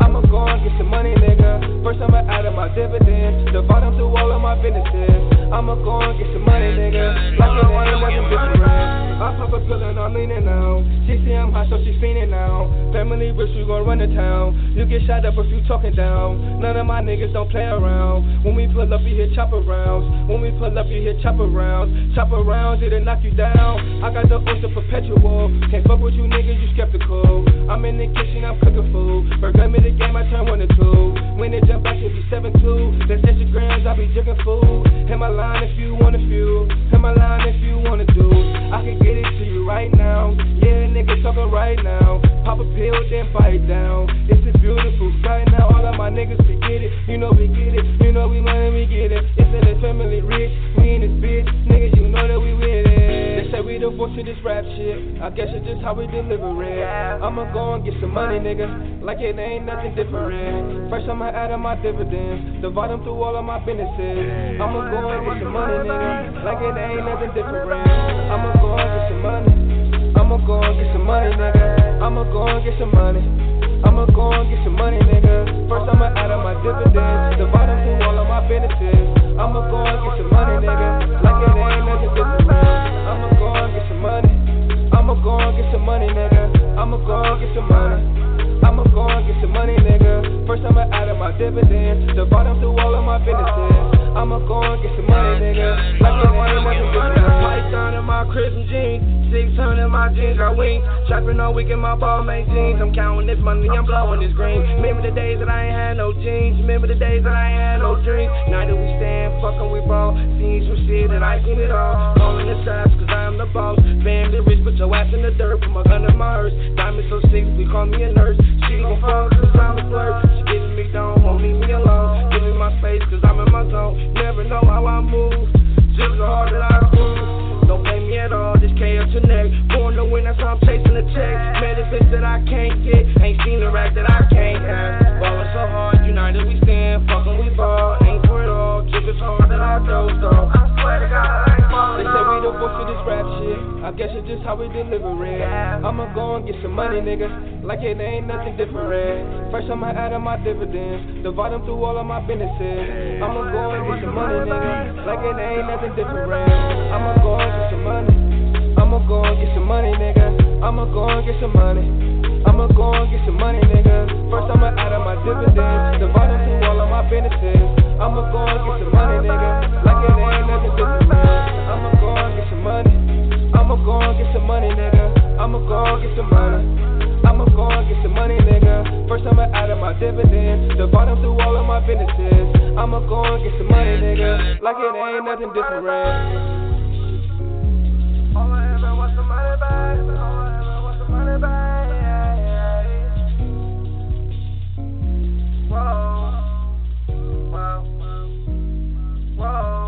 I'ma go and get some money, nigga. First I'ma add up my dividends. The bottom through all of my businesses. Like it ain't nothing different. I pop a pill and I'm leaning now. She see I'm hot, so she fiending now. Family rich, we gon' run the town. You get shot up if you talking down. None of my niggas don't play around. When we pull up, you hear chopper rounds. When we pull up, you hear chopper rounds. Chopper rounds, it'll knock you down. I got the oyster perpetual. Can't fuck with you niggas, you skeptical. I'm in the kitchen, I'm cooking food. Burger me the game, I turn one to two. When it jump, I should be 7 2. That's Instagrams, I be jigging food. Hit my line if you want a few. Hit my line if you wanna do. I can get it to you right now. Yeah, nigga talking right now. Pop a pill, then fight down. It's a beautiful sight now. All of my niggas can get it. You know we get it. You know we money, we get it. It's in family rich. We in this bitch. Niggas, you know that we with it. They say we the voice of this rap shit. I guess it's just how we deliver it. I'ma go and get some money, nigga. Like it ain't nothing different. First, I'ma add on my dividends. Divide them through all of my businesses. I'ma go and get some money, nigga. Like it ain't nothing different. I'ma go and get some money. I'ma go and get some money, nigga. I'ma go and get some money. I'ma go and get some money, nigga. First I'ma add up my dividends, divide them through all of my businesses. I'ma go and get some money, nigga. Like it ain't nothing different. I'ma go and get some money. I'ma go and get some money, nigga. I'ma go and get some money. I'ma go and get some money, nigga. First I'ma add up my dividends, divide them through all of my businesses. I'ma go and get some money, nigga. Like it ain't nothing different. Python in my crimson jeans. Six hundred my jeans, got wings. Trapping all week in my ball mate jeans. I'm counting this money, I'm blowing this green. Remember the days that I ain't had no jeans. Remember the days that I ain't had no dreams. Now that we stand, fucking we ball. Seen some shit and I seen it all. Calling the shots, cause I am the boss. Family rich, put your ass in the dirt. Put my gun in my hearse. Diamond so sick, we call me a nurse. She gon' fuck cause I'm a flirt. She giving me down, won't leave me alone. Give my space, cause I'm in my zone. Never know how I move. Just the heart that I prove. Don't blame me at all, this K up to neck. Born to win, that's how I'm chasing the check. Bitch that I can't get, ain't seen a rack that I can't have. Ballin' so hard, united we stand, fucking we ball. Ain't for it all, drip is hard that I dose though. I swear to God, I ain't falling. They say we the voice of this rap shit. I guess it's just how we deliver it. I'ma go and get some money, nigga. Like it ain't nothing different. First I'ma add up my dividends, divide them through all of my businesses. I'ma go and get some money, nigga. Like it ain't nothing different. I'ma go and get some money. I'ma go and get some money, nigga. I'ma go and get some money. I'ma go and get some money, nigga. First I'ma add up my dividends, divide them through all of my businesses. I'ma go and get some money, nigga. Like it ain't nothing different. I'ma go and get some money. I'ma go and get some money, nigga. I'ma go and get some money. I'ma go and get some money, nigga. First I'ma add up my dividends, divide them through all of my businesses. I'ma go and get some money, nigga. Like it ain't nothing different. All I ever want some money back. All I ever want some money back. Whoa. Whoa.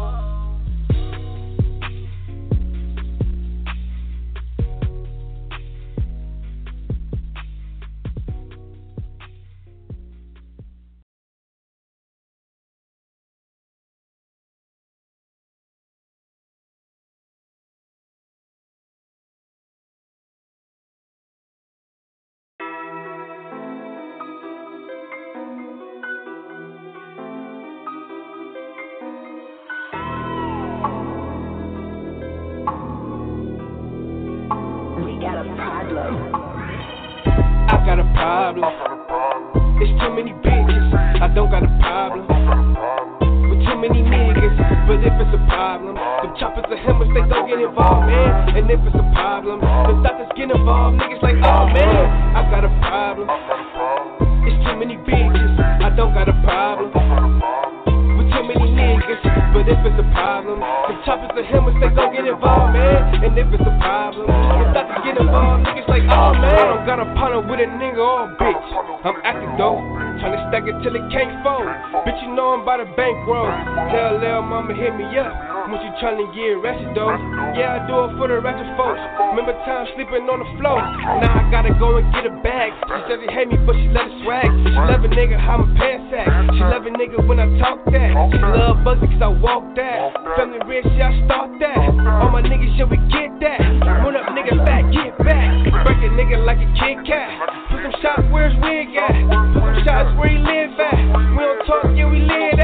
You tryna get arrested though. Yeah, I do it for the ratchet folks. Remember time sleeping on the floor. Now I gotta go and get a bag. She said she hate me, but she let it swag. She love a nigga, how my pants at. She love a nigga when I talk that. She love Buzzy cause I walk that. Family rich, yeah, I start that. All my niggas, yeah, we get that. Run up, nigga, back, get back. Break a nigga like a Kit Kat. Put some shots where his wig at. Put some shots where he live at. We don't talk, yeah, we live at.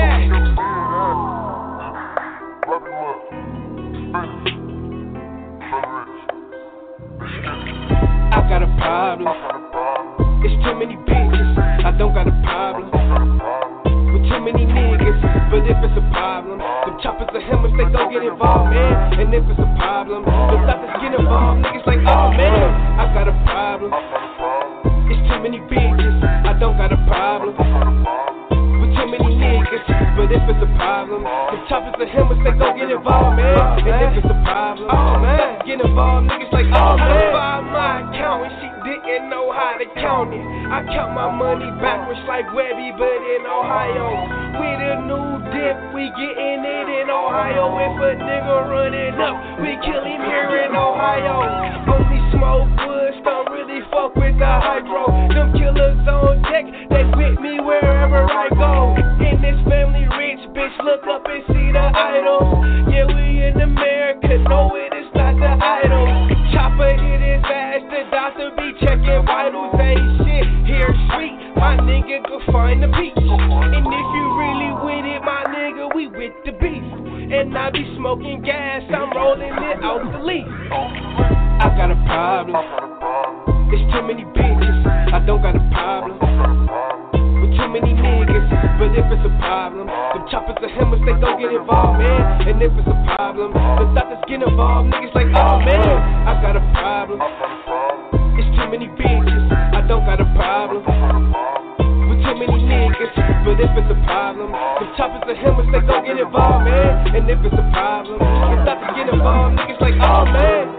Got a problem. It's too many bitches. I don't got a problem. With too many niggas. But if it's a problem, the choppers are hammers, they don't get involved, man. And if it's a problem, the doctors get involved. Niggas like, oh man, I got a problem. It's too many bitches. I don't got a problem. Too many niggas. But if it's a problem, the choppers are hammers, they don't get involved, man. Oh, and if it's a problem, oh man, get involved. Niggas like, oh, oh man. Find my account and she didn't know how to count it. I count my money backwards like Webbie, but in Ohio. With a new dip, we getting it in Ohio. If a nigga running up, we kill him here in Ohio. Only smoke woods, don't really fuck with the hydro. Them killers on deck, they with me wherever I go. In this family rich, bitch, look up and see the idols. Yeah, we in America, no, it is not the idol. Chopper hit his ass, the doctor be checking vitals, ain't shit. Here, sweet, my nigga go find the peace. And if you really with it, my nigga, we with the beef. And I be smoking gas, I'm rolling it out the leaf. I got a problem. It's too many bitches. I don't got a problem. But if it's a problem, the choppers are hammers, they don't get involved, man. And if it's a problem, the doctors get involved. Niggas like, oh man, I got a problem. It's too many bitches. I don't got a problem. With too many niggas. But if it's a problem, the choppers are hammers, they don't get involved, man. And if it's a problem, the doctors get involved. Niggas like, oh man.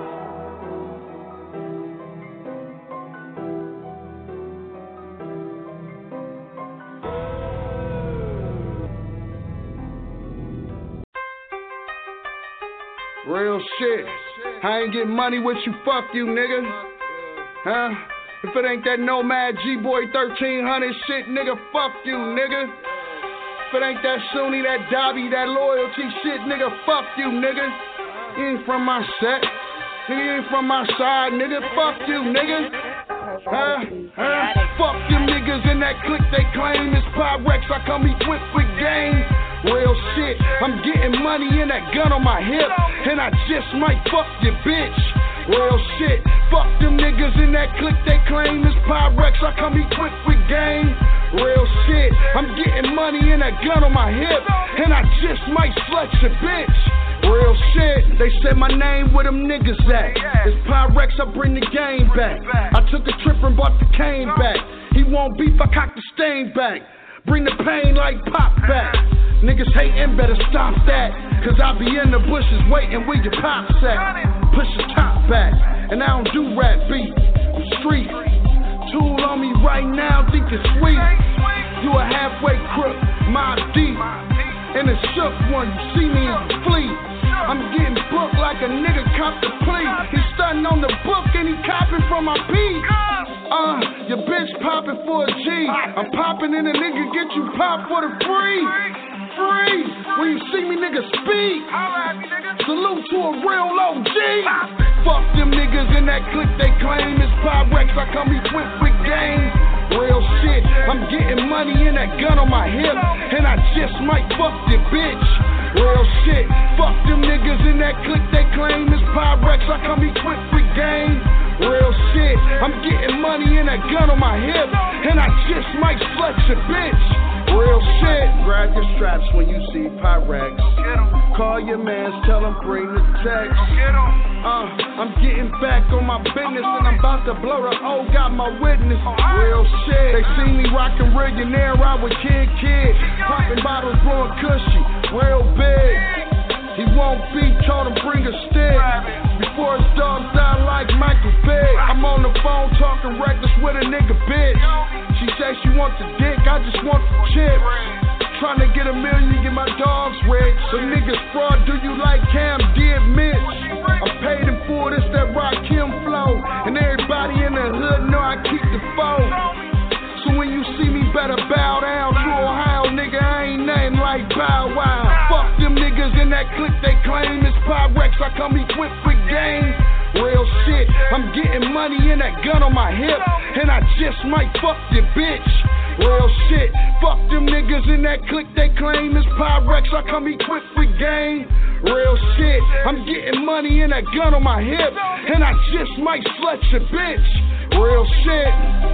Real shit. I ain't getting money with you, fuck you, nigga. Huh? If it ain't that Nomad G-Boy 1300 shit, nigga, fuck you, nigga. If it ain't that Sunni, that Dobby, that loyalty shit, nigga, fuck you, nigga. You ain't from my set. Nigga, you ain't from my side, nigga. Fuck you, nigga. Huh? Huh? Fuck them niggas in that clique they claim it's Pyrex. I come equipped with game. Real shit, I'm getting money in that gun on my hip, and I just might fuck your bitch. Real shit, fuck them niggas in that clique they claim it's Pyrex. I come equipped with game. Real shit, I'm getting money in that gun on my hip, and I just might slut your bitch. Real shit, they said my name where them niggas at. It's Pyrex, I bring the game back. I took a trip and brought the cane back. He won't beef, I cock the stain back. Bring the pain like pop back. Niggas hating, better stop that. Cause I be in the bushes waiting where your pops at. Push your top back. And I don't do rap beat. Street. Tool on me right now, think it's sweet. You a halfway crook, my deep. And a shook one, you see me in the fleet. I'm getting booked like a nigga cop the plea. He stunting on the book and he copping from my beat. Uh, your bitch popping for a G. I'm popping in a nigga, get you popped for the free. Free. When you see me, nigga, speak. Salute to a real OG. Fuck them niggas in that clique they claim it's Pyrex. I come equipped with game. Real shit, I'm getting money in that gun on my hip, and I just might fuck your bitch. Real shit, fuck them niggas in that clique they claim it's Pyrex. I come equipped with game. Real shit, I'm getting money in that gun on my hip, and I just might slut your bitch. Real shit, grab your straps when you see Pyrex. Call your mans, tell them bring the text. Uh, I'm getting back on my business and I'm about to blow the O, got my witness. Real shit, they see me rockin' millionaire out with Kid Kid. Popping bottles, blowing cushy, real big. He won't be told him bring a stick. Before his dogs die like Michael Vick. I'm on the phone talking reckless with a nigga bitch. She says she wants the dick, I just want the chip. Trying to get a million, get my dogs rich. The niggas fraud, do you like Cam did Mitch? I paid him for this, that Rakim flow. And everybody in the hood know I keep the phone. So when you see me, better bow down to Ohio, nigga. I ain't nothing like Bow Wow. Fuck them niggas in that clique they claim it's Pyrex. I come equipped with game. Real shit, I'm getting money in that gun on my hip, and I just might fuck your bitch. Real shit. Fuck them niggas in that clique they claim is Pyrex. I come equipped with game. Real shit. I'm getting money and that gun on my hip. And I just might slut your bitch. Real shit.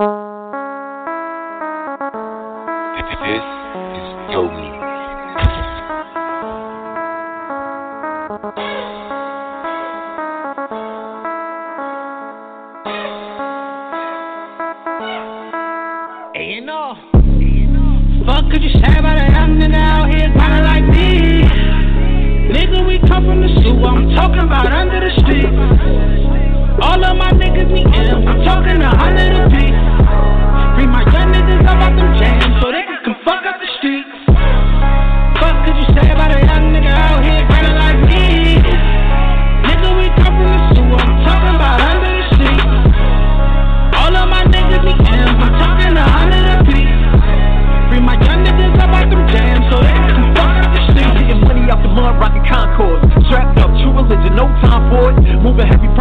This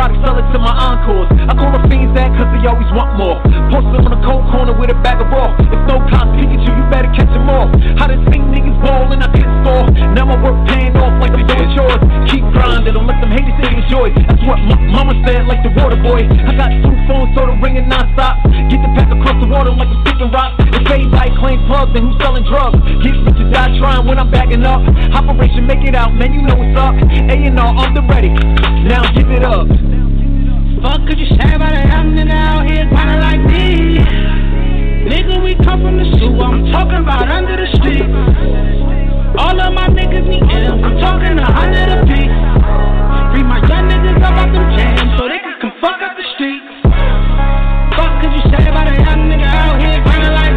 Product, sell it to my encores. I call the fiends that cause they always want more. Posted on the cold corner with a bag of raw. If no cops Pikachu, you better catch them all. How to think niggas ballin', I can score. Now my work paying off like I'm doing chores. Keep grinding, don't let them haters take the joy. That's what my mama said, like the water boy. I got two phones, so the ringing non-stop. Get the pack across the water like a speaking rock. If anybody claim plugs, then who's selling drugs? Get rich or die trying when I'm backing up. Operation make it out, man, you know what's up. A&R, I'm the ready. Now give it up. Fuck could you say about a young nigga out here grinding like me? Nigga, we come from the sewer, I'm talking about under the street. All of my niggas need M's, I'm talking a hundred a piece. Free my young niggas up out them jams so they can come fuck up the streets. Fuck could you say about a young nigga out here grinding like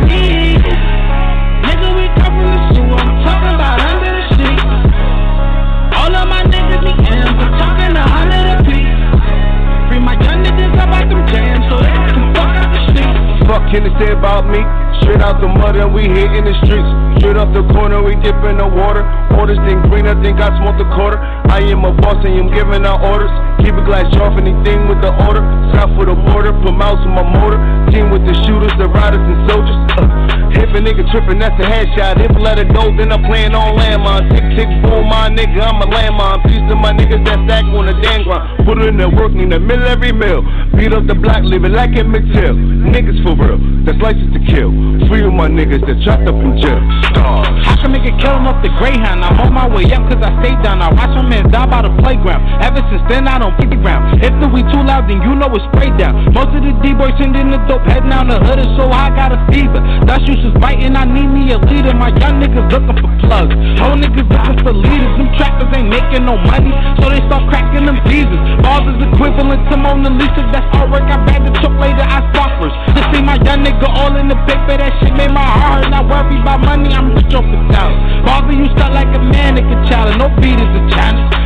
can they say about me? Straight out the mud and we hit in the streets. Straight off the corner, we dip in the water. Orders think green, I think I smoked a quarter. I am a boss and I'm giving out orders. Keep a glass off anything with the order. South for the border, put mouse on my motor. Team with the shooters, the riders and soldiers. Uh, if a nigga tripping, that's a headshot. If let it go, then I'm playing on landmine. Tick, tick, boom, my nigga, I'm a landmine. Piece of my niggas that stack on the damn grind. Put it in the work, need a mill every mill. Beat up the block, live it like Emmett Till. Niggas for real, that's license to kill. Free with my niggas that trapped up in jail. Stars. I can make it kill him off the Greyhound. I'm on my way up cause I stay down. I watch my man die by the playground. Ever since then, I don't pick the ground. If the weed too loud, then you know it's sprayed down. Most of the D-boys sending the dope, heading down the hood is so I got a fever. That juice is biting, I need me a leader. My young niggas looking for plugs. Whole niggas looking for leaders. Them trappers ain't making no money, so they start cracking them visas. Bars is equivalent to Mona Lisa. That's artwork. I bag the truck later, I first. To see my young nigga all in the paper, that shit made my heart hurt. Not worry about money, I'm rich off the dollar. Bars you start like a mannequin child, no beat is a challenge.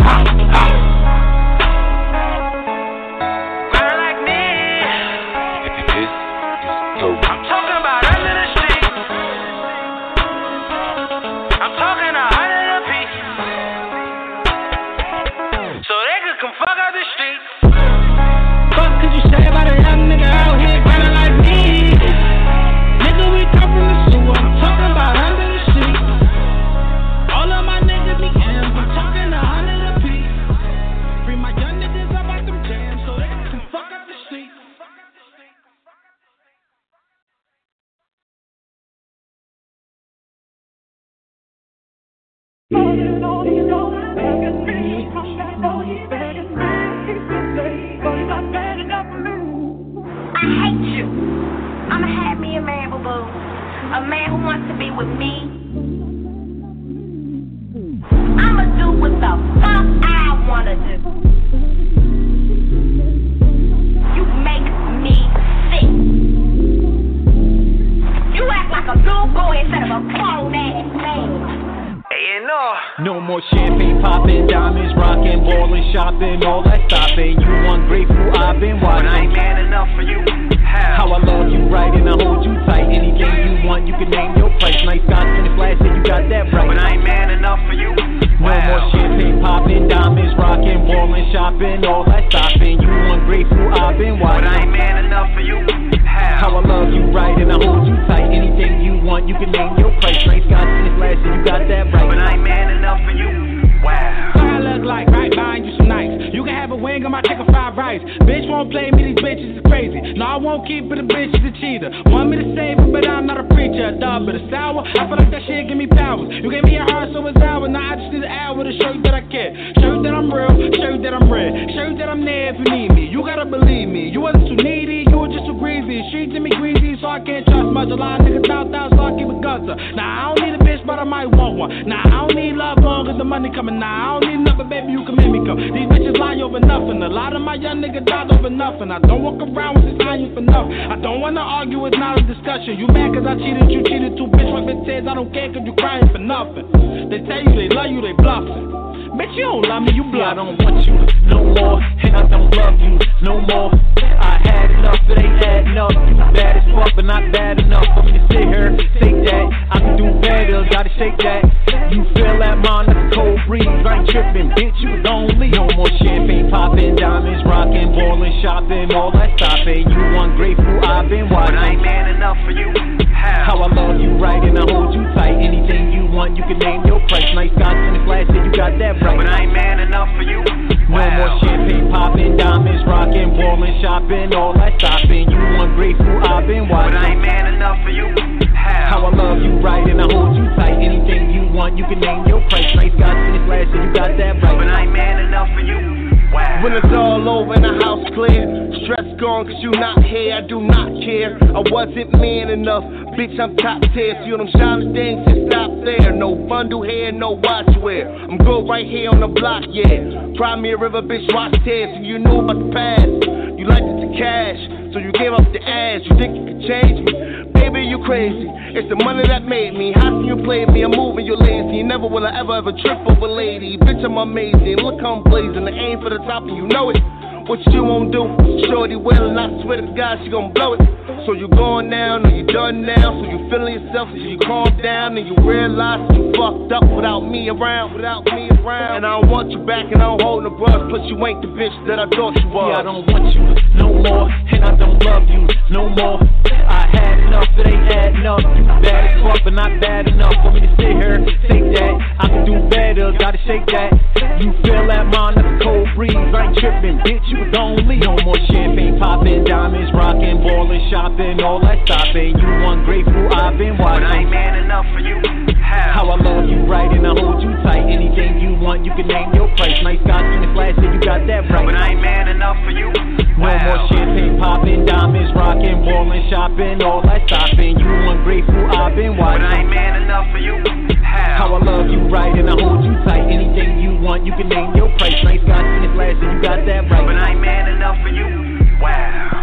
House clear, stress gone cause you not here, I do not care. I wasn't man enough, bitch, I'm top tier. See them shining things, just stop there. No bundle hair, no watch wear. I'm good right here on the block, yeah. Cry me river, bitch, watch tears. You knew about the past, you liked it to cash. So you gave up the ass, you think you could change me? Baby, you crazy. It's the money that made me. How can you play me? I'm moving, you lazy. Never will I ever ever trip over lady. Bitch, I'm amazing. Look I'm blazing. The aim for the top, and you know it. What you won't do? Shorty will, and I swear to God, she gon' blow it. So you going down, and you done now? So you feeling yourself, so you calm down, and you realize you fucked up without me around, without me around. And I don't want you back, and I don't hold no grudge. Plus you ain't the bitch that I thought you was. Yeah, I don't want you no more, and I don't love you no more. I had enough, it ain't adding up. Bad as fuck, but not bad enough for me to sit here, take that. I can do better, gotta shake that. You feel that, mind, that's a cold breeze. I ain't tripping, bitch, you was only. No more champagne popping, diamonds rocking, ballin', shopping, all that stopping. You ungrateful, I've been watching. But I ain't man enough for you. How? How I love you right and I hold you tight. Anything you want, you can name your price. Nice guys in the flash, that you got that right. But I ain't man enough for you. No more champagne popping, diamonds rocking, ballin', shopping, all that stopping. You ungrateful, I've been watching. But I ain't man enough for you. How? How I love you right and I hold you tight. Anything you want, you can name your price. Nice guys in the flash, you got that right. But I ain't man enough for you. Wow.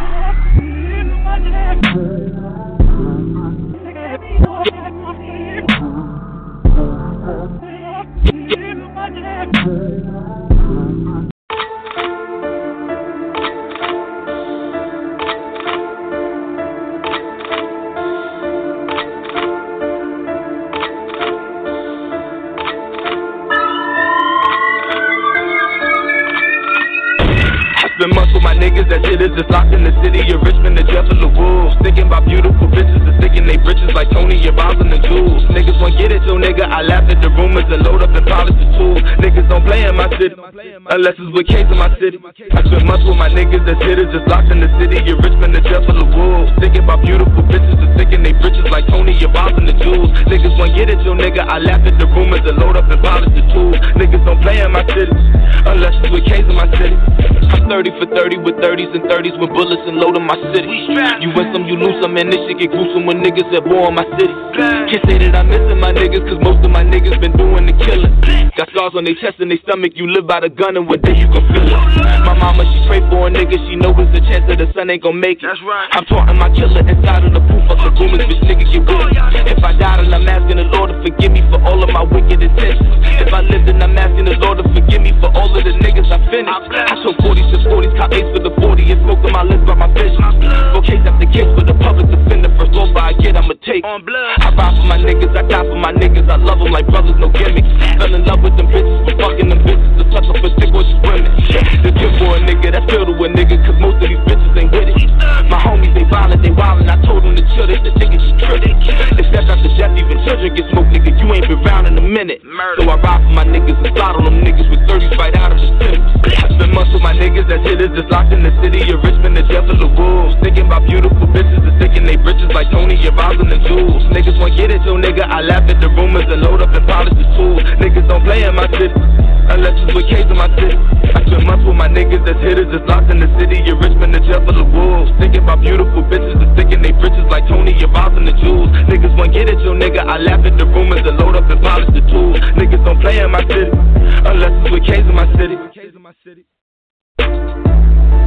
Niggas, that shit is just locked in the city of Richmond, the jail full the wolves. Thinking about beautiful bitches and sticking they britches like Tony and Bombs and the jewels. Niggas won't get it, so nigga, I laugh at the rumors and load up and polish the tools. Niggas don't play in my city, unless it's with Case in my city. I spend months with my niggas, that shit is just locked in the city of Richmond, the jail full the wolves. Thinking about beautiful bitches and sticking they britches like Tony and Bombs and the jewels. Niggas won't get it, so nigga, I laugh at the rumors and load up and polish the tools. Niggas don't play in my city, unless it's with Case in my city. I'm 30 for 30 with 30s and 30s with bullets and load in my city. You win some, you lose some, and this shit get gruesome when niggas at war in my city. Can't say that I'm missing my niggas, cause most of my niggas been doing the killing. Got scars on their chest and their stomach, you live by the gun, and one day you gon' feel it. My mama, she pray for a nigga, she know it's a chance that the sun ain't gon' make it. That's right. I'm taunting my killer inside of the proof of the boomers, bitch nigga get with it. If I died, then I'm asking the Lord to forgive me for all of my wicked intentions. If I lived, then I'm asking the Lord to forgive me for all of the niggas I finished. I show 40s to 40s, cop 8s with the 40 and smoking my lips by my vision. Four case after case for the public defender. First loss I get, I'ma take. On blood. I ride for my niggas, I die for my niggas. I love them like brothers, no gimmicks. Fell in love with them bitches, but fucking them bitches. The touch up a stick with women. The tip for a nigga, that's filled with a nigga, cause most of these bitches ain't with it. My homies, they violent, they wildin'. I told them to chill, they the niggas just trippin'. It's death the death, even children get smoked, nigga. You ain't been round in a minute. Murder. So I ride for my niggas and slide on them niggas with 30 fight out of the I Spend months with my niggas, that shit is just locked in the city of Richmond, the death of the wolves. Thinking about beautiful bitches and sticking they britches like Tony and the jewels. Niggas won't get it, so nigga, I laugh at the rumors and load up and polish the tools. Niggas don't play in my city. Unless it's with K's in my city. I spend months with my niggas that's hitters that's locked in the city of Richmond, the death of the wolves. Thinking about beautiful bitches and sticking they britches like Tony and the jewels. Niggas won't get it, so nigga, I laugh at the rumors and load up and polish the tools. Niggas don't play in my city. Unless it's with K's in my city.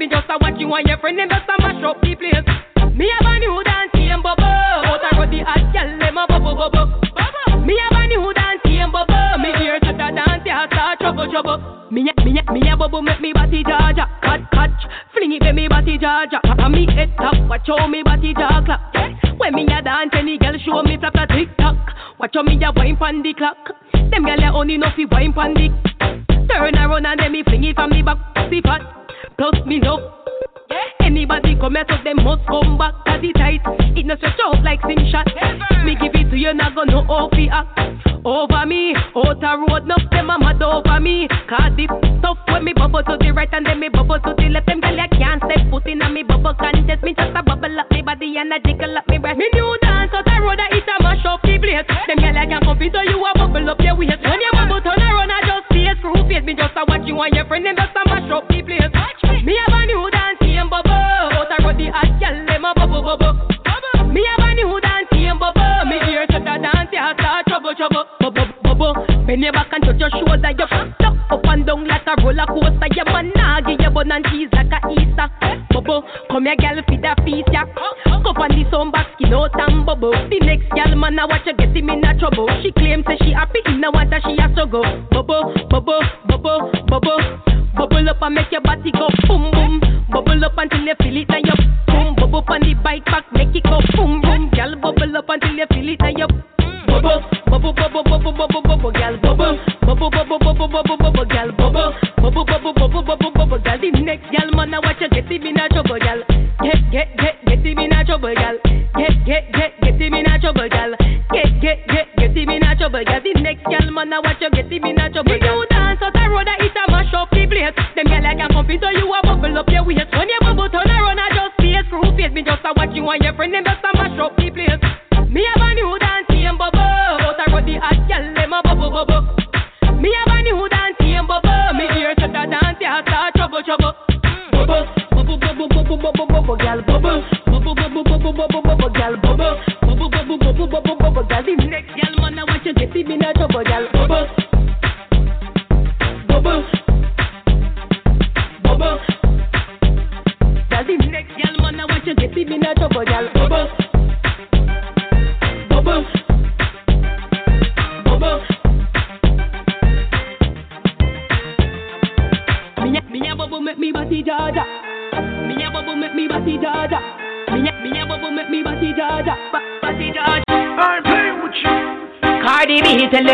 Me just a watch you and your friend, them just a mash up the place. Me have a new dance game bubble. Out the road, the hot gyal them a bubble bubble. Me have a new dance game bubble. Me here to the dance, yeah, start trouble trouble. Me a me a me a bubble make me body jaja, cut cut, fling it make me body jaja. And me head top, watch how me body jaw clap. When me a dance, any girl show me flap a tick tock. Watch how me a wine pon the clock. Them gyal a only know fi wine pon the. Turn around and then me fling it from the back. See fat, plus me know. Anybody come here, so them must come back. Cause it tight, it no stretch out like sing shot. Me give it to you, not gonna know how fi act. Over me, out a road, no them a mad over me. Cause the stuff when me bubble to the right and then me bubble to the left. Them gyal a can't step foot in a me bubble contest. Me just a bubble up me body and a jiggle up me breast. Me new dance out a road, I it a mash up the place. Them gyal a can't compete, so you a bubble up your waist. When you bubble turn around, I just see a screw face. Me just a watch you and your friend, them just a mash up the place. Me have a new dance game bubble. Out a road, the hot gyal them a bubble bubble. Me have a new dance game bubble. Me here to the dance, yeah, start trouble trouble. Bubble bubble. Bend your back and touch your shoulder. You fucked up up and down like a roller coaster. Your man nah give your bun and cheese like a Easter. Bubble, come here, girl, feed that feast, yeah. Cup on the sun back, skin out and bubble. The next girl, man, I watch her get him in a trouble. She claims that she happy, in a that she has to go. Bubble, bubble, bubble, bubble. Bubble up and make your body go boom boom. Bubble up until you feel it and you boom. Bubble up on the bike back, make it go boom boom. Girl, bubble up until you feel it and you bubble, bubble, bubble, bubble, bubble, bubble, girl, bubble, bubble, bubble, bubble, bubble, bubble, girl, bubble, bubble, bubble, bubble, bubble, bubble, girl. The next girl, man, I watch you get him in a trouble, girl. Get, get, get, get him in a trouble, girl. Get, get, get, get him in a trouble, girl. Get, get, get, get him in a trouble, girl. The next girl, man, I watch you get him in a trouble, girl. You dance out the road, I hit a up the place. Them girl like a compete, so you a bubble up your waist. When you bubble turn around, I just a screw face. Me just a watch you and your friend, them just a mash up the place. Me have a new dance game bubble. Out a road the hot gyal them a bubble bubble. Me have a new dance game bubble. Me here to the dance, yeah, start trouble trouble. Bubble, bubble, bubble, bubble, bubble, bubble, gyal bubble. Bubble, bubble, bubble, bubble, bubble, gyal bubble. Bubble, bubble, bubble, bubble, bubble, gyal. The next gyal man I want you get him in a trouble, bubble. Bubble,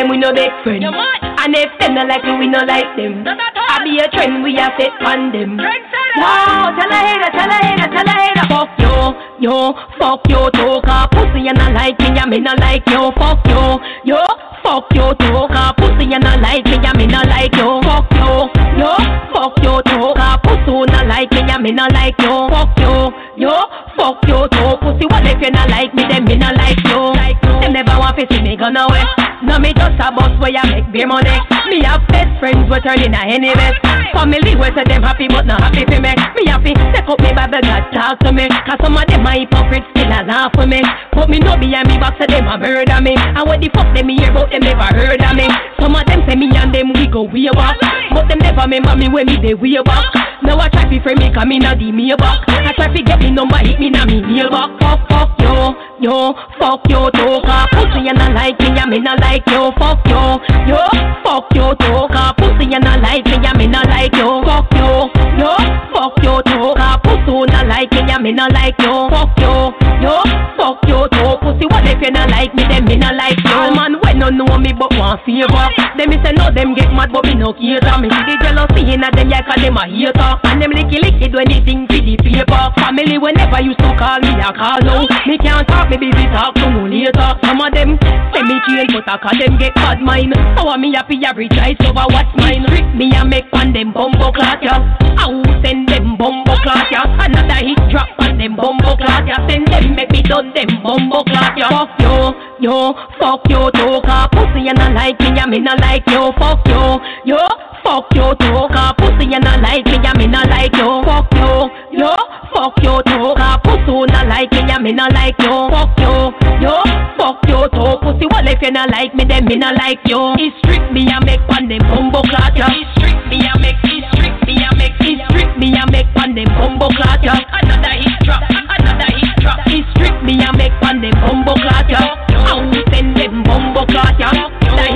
them we no big friend. And if them not like me, we no like them. I be a trend, we a set on them. Wow, tell a hater, tell a hater, tell a hater. Fuck yo, yo, fuck yo, talker. Pussy and I like me, I me not like yo. Fuck yo, yo, fuck yo, talker. Pussy and I like me, I me not like yo. Fuck yo, yo, fuck yo, talker. Pussy not like me, I me not like yo. Fuck yo, yo, fuck yo, talk. Pussy, what if you not like me, then me not like yo. Them never want to see me gone away. No, me just a boss where you make beer money. Me have best friends, we turn in a any best. Family, we say them happy, but not happy for me. Me happy, take up me Bible, God talk to me. Cause some of them are hypocrites, still a laugh for me. But me no behind me back, so them a murder me. And what the fuck them hear about them never heard of me. Some of them say me and them we go way back. But them never remember me when me they way back. Now I try to frame me, come in a the me. I try to get me number, hit me na me mailbox. Fuck, fuck, yo, yo, fuck yo, talker. Pussy and I like me, and me not like yo. Fuck yo, yo, fuck yo, talker. Pussy pussy you not like me, yeah me not like you. Fuck you, yo, fuck you too. Cause pussy not like me, yeah me not like you. Fuck you, yo, fuck you too. Pussy what if you not like me, then me not like you. Man no know me but want favor. Them me say no, them get mad but me no cater. Me see the jealousy in a them yeah cause them a hater. And them licky licky do anything for the paper. Family whenever you so call me a call now. Me can't talk, me busy talk to no later. Some of them say me change but I call them get bad mind. How me happy every choice over what's mine. Trick me and make on them bumbo clot ya. I will send them bumbo clot ya. Another hit drop on them bumbo clot ya. Send them make me done them bumbo clot ya. Fuck you, yo, fuck you too. Cause pussy you not like me, and me not like you. Fuck you, yo, fuck you too. Cause pussy you not like me, and me not like you. Fuck you, yo, fuck you too. Cause pussy not like me, and me not like you. Fuck you, yo, fuck you too. Pussy well if you not like me, then me not like you. It's strict me and make on them bumbo clot ya. It's strict me and make, it's strict me and make, it's strict me and make on them bumbo clot. Another hit drop, another hit drop. It's strict me and make on them bumbo clot.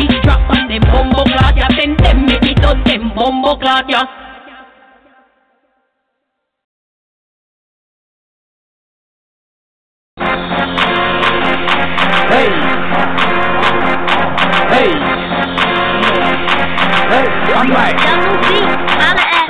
The drop on them bumbo clot ya. Send them make it on them bumbo clot ya. Hey. Hey. Hey. I'm like.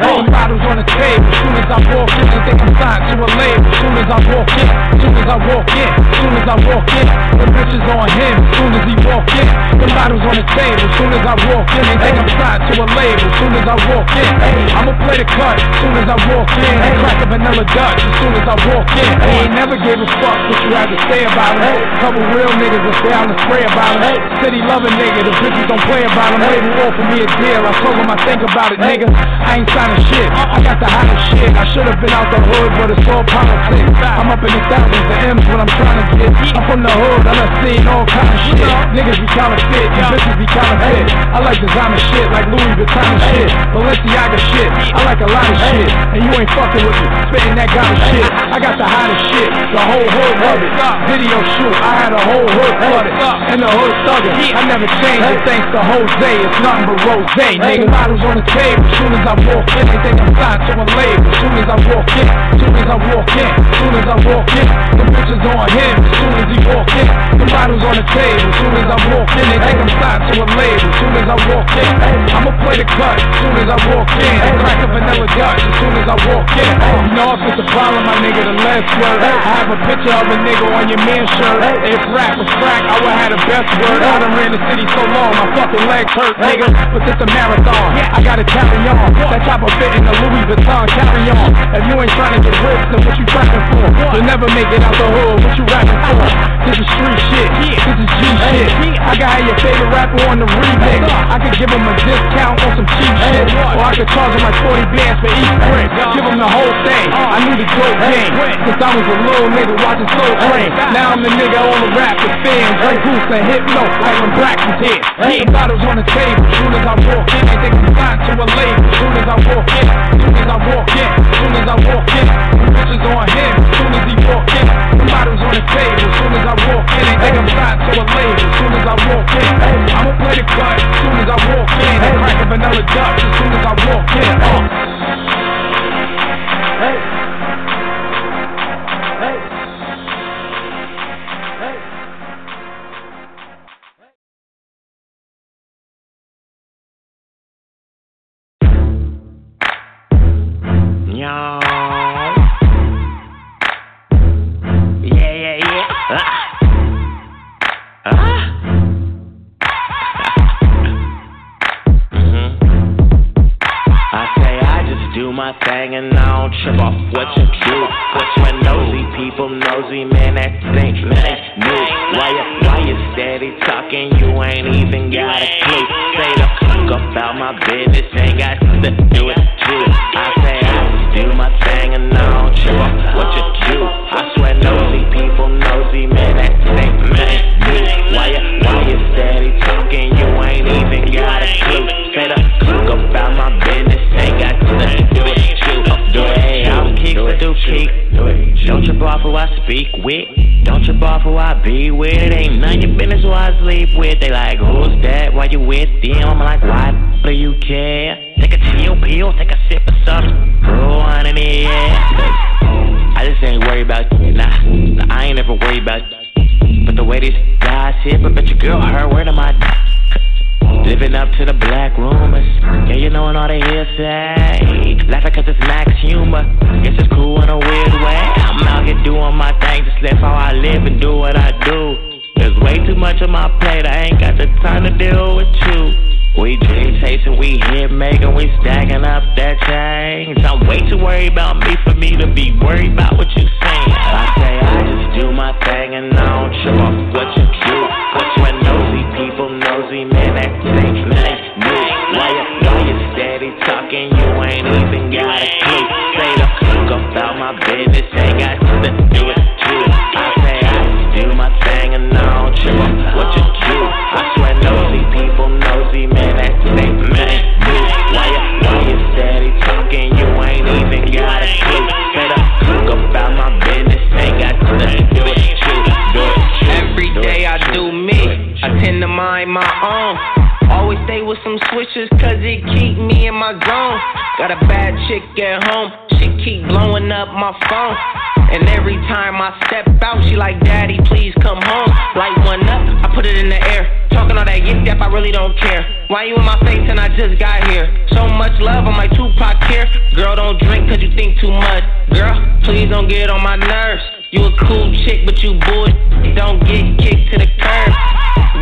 Hey, bottles on the table. Soon as I walk in, they think I'm signed to a label. Soon as I walk in, soon as I walk in, soon as I walk in, the bitches on him. Soon as he walk in, the bottles on the table. Soon as I walk in, they think I'm signed to a label. Soon as I walk in, I'ma play the cut. Soon as I walk in, crack a vanilla Dutch. As soon as I walk in, they ain't never gave a fuck what you had to say about it. Couple real niggas that stay on the spray about it. City loving nigga, the bitches don't play about him. Waiting war for me a deal. I told him I think about it, nigga. I ain't signing shit. I got the hottest shit. I should have been out the hood, but it's all politics. I'm up in the thousands, the M's what I'm trying to get. I'm from the hood, I done seen all kind of shit. Niggas be counterfeit, you bitches be counterfeit. I like designer shit, like Louis Vuitton shit. Balenciaga shit, I like a lot of shit. And you ain't fucking with me, spitting that kind of shit. I got the hottest shit, the whole hood love it. Video shoot, I had a whole hood flooded. And the hood thuggin', I never changed it. Thanks to Jose, it's nothing but rose, nigga. Bottles on the table, soon as I walk in, they think Signed to a label. Soon as I walk in, soon as I walk in, soon as I walk in, the bitches on him. Soon as he walk in, the bottles on the table. Soon as I walk in, they think I'm signed to a label. Soon as I walk in, I'ma play the cut. Soon as I walk in, crack a vanilla Dutch. Soon as I walk in, you know it's a problem, my nigga, the last word. I have a picture of a nigga on your man's shirt. If rap was crack, I would have the best word. I done ran the city so long, my fucking legs hurt, nigga. But it's a marathon, I gotta carry on. That chopper fit in the Louis Vuitton, carry on. If you ain't trying to get rich, then what you trapping for? You'll never make it out the hood, what you rapping for? This is street shit, this is G shit. I have your favorite rapper on the remix. I could give him a discount on some cheap shit. Or I could charge him like 40 bands for each print. Give him the whole thing. I knew the dope game. Since I was a little nigga watching Soul Train. Now I'm the nigga on the rap with fans. Like Goose and Hypno, like when Brax was here. Bottles on the table. Soon as I walk in, they think I'm signed to a label. Soon as I walk in, soon as I walk in, soon as I walk in, the bitches on him. Soon as he walk in, the bottles on the table. Soon as I walk in, they think I'm signed to a label. Soon as I walk in, I'ma play the cut. Soon as I walk in, crack a vanilla Dutch. Soon as I walk in, uh. Hey. Chasing, we hit making, we stacking up that change. I'm way too worried about me for me to be worried about what you saying. I say I just do my thing and Got a bad chick at home, she keep blowing up my phone. And every time I step out, she like, Daddy, please come home. Light one up, I put it in the air. Talking all that yip yap, I really don't care. Why you in my face and I just got here? So much love, I'm like Tupac here. Girl, don't drink cause you think too much. Girl, please don't get on my nerves. You a cool chick, but you bull. Don't get kicked to the curb.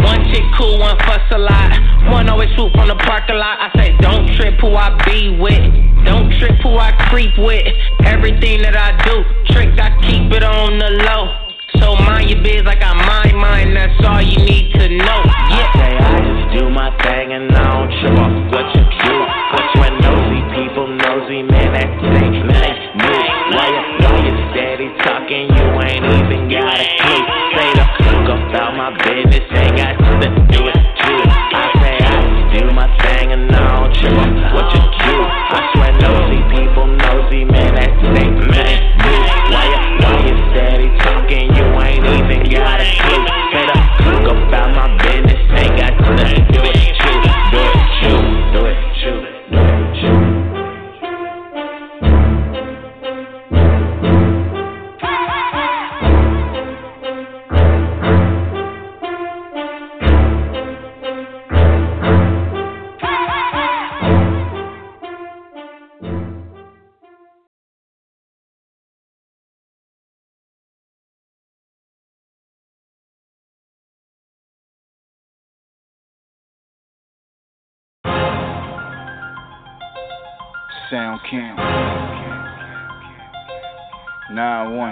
One chick cool, one fuss a lot. One always swoop from the parking lot. I say, don't trip who I be with. Don't trip who I creep with. Everything that I do, trick, I keep it on the low. So mind your biz like I mind mine, that's all you need to know. Yeah. I say I just do my thing and I don't trip off what you do. What you nosy What you do. I swear nosy people, nosy man, that ain't man. Why you, why you steady talking? You ain't even got a clue. Sound Camp. 914.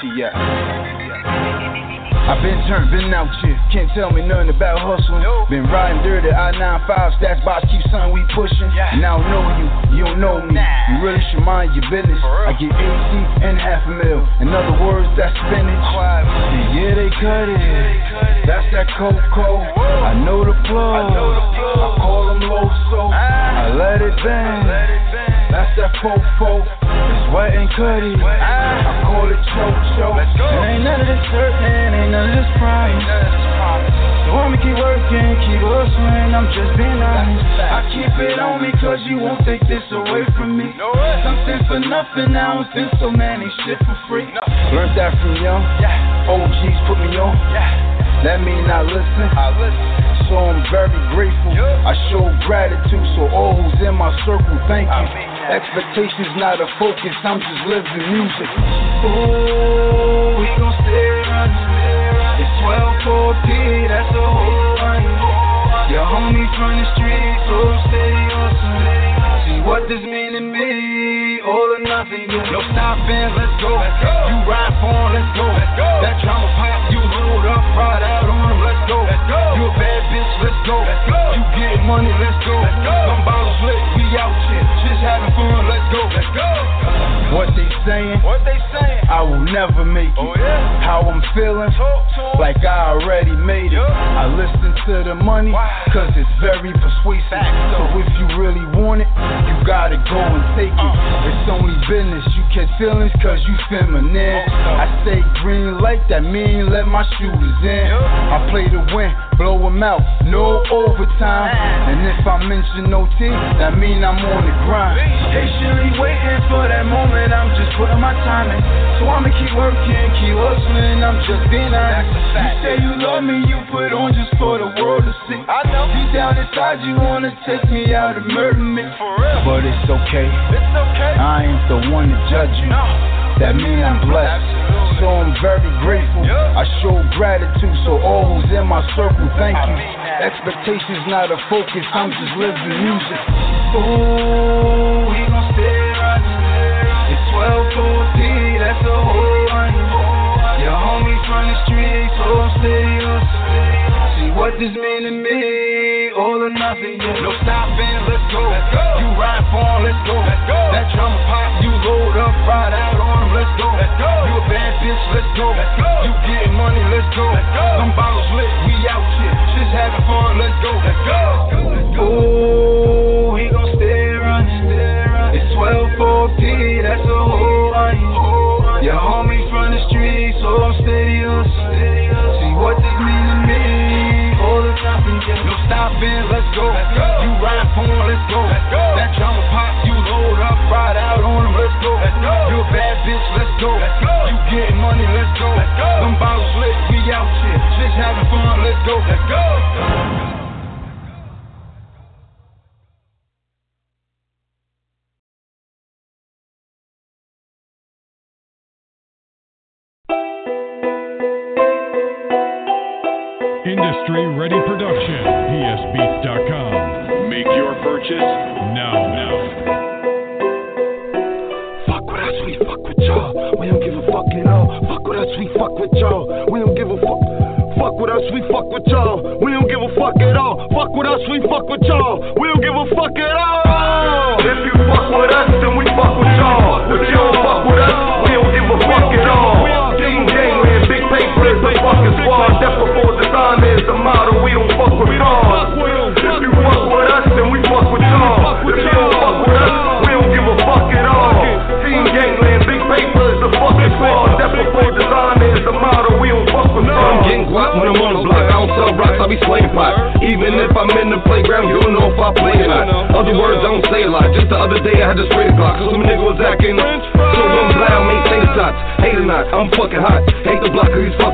TS. I've been turned, been out here. Can't tell me nothing about hustling. Been riding dirty, I 95 stats box, keep son, we pushing. Now I know you, you don't know me. You really should mind your business. I get 80 and half a mil. In other words, that's spinach. And yeah, they cut it. That's that Coco. I know the plug. I know the plug. I call them low so. I let it bang. That's that fofo. Wet and cutty. I call it choke choke. It ain't none of this hurting, ain't none of this promise. So I'ma keep working, keep hustling, I'm just being honest. I keep it on me cause you won't take this away from me. Something for nothing, I don't think so, man, ain't shit for free. Learned that from young. OGs put me on. Yeah. That mean I listen. I listen. So I'm very grateful. I show gratitude, so all who's in my circle, thank you. Expectations not a focus, I'm just living music. Ooh, we gon' stay running. It's 12 4 P, that's a whole run. Your homies from the street, so steady hustling. See what this mean to me, all or nothing. You no stopping, let's go. You ride for 'em, let's go. That drama pop, you up, ride out on 'em, let's go. You a bad bitch, let's go. You get money, let's go. Them bottles lit, we out here, just having fun, let's go. What they saying? What they saying? I will never make it. Oh, How I'm feeling, like I already made it. I listen to the money, cause it's very persuasive. So if you really want it, you gotta go and take it. Uh. It's only business, you catch feelings cause you feminine. I say green light, that mean let my shooters in. I play to win, blow them out, no overtime. And if I mention OT, that mean I'm on the grind. Patiently waiting for that moment, I'm just putting my time in. So I'ma keep working, keep hustling, I'm just being honest. You say you love me, you put on just for the world to see. I know deep down inside you wanna take me out and murder me. But it's okay. It's okay. I ain't the one to judge you. That mean I'm blessed. So I'm very grateful. I show gratitude, so all who's in my circle, thank you. Expectations not a focus, I'm just living music. Ooh, he gon' stay right. It's 12 that's the whole line. Your homies from the streets, so serious. See what this mean to me, all or nothing. Yeah. No stopping, let's go. Let's go. You ride for 'em, let's go. Let's go. That drum pop, you up, ride out on 'em, let's go. Let's go. You a bad bitch, let's go. Let's go. You getting money, let's go. Let's go. Them bottles lit, we out here. Just having fun, let's go. Let's go. Ooh, he gon' stay running. It's 12 that's the whole line. Your homies from the streets, so I'm steady hustling. See what this mean to me, all the time. No stopping, let's go. You ride for 'em, let's go. That drum pop, you ride out on 'em, let's go. You a bad bitch, let's go. You getting money, let's go. Them bottles lit, we out here, just having fun, let's go. Let's go. Industry Ready Production. PSBeats.com. Make your purchase now. Now. Y'all. We don't give a fuck at all. Fuck with us, we fuck with y'all. We don't give a fuck. Fuck with us, we fuck with y'all. We don't give a fuck at all. Fuck with us, we fuck with y'all. We don't give a fuck at all. If you fuck with us, then we fuck with y'all. If you don't fuck with us, we don't give a fuck at all. Team gangland, big paper is the fucking squad. That's before design is the model. We don't fuck with frauds. If you fuck with us, then we fuck with y'all. If you don't fuck with us, day, I had to spray the Glock. Cause some nigga was acting. So I'm glad I maintain the. Hate or not, I'm fucking hot. Hate the block these fucking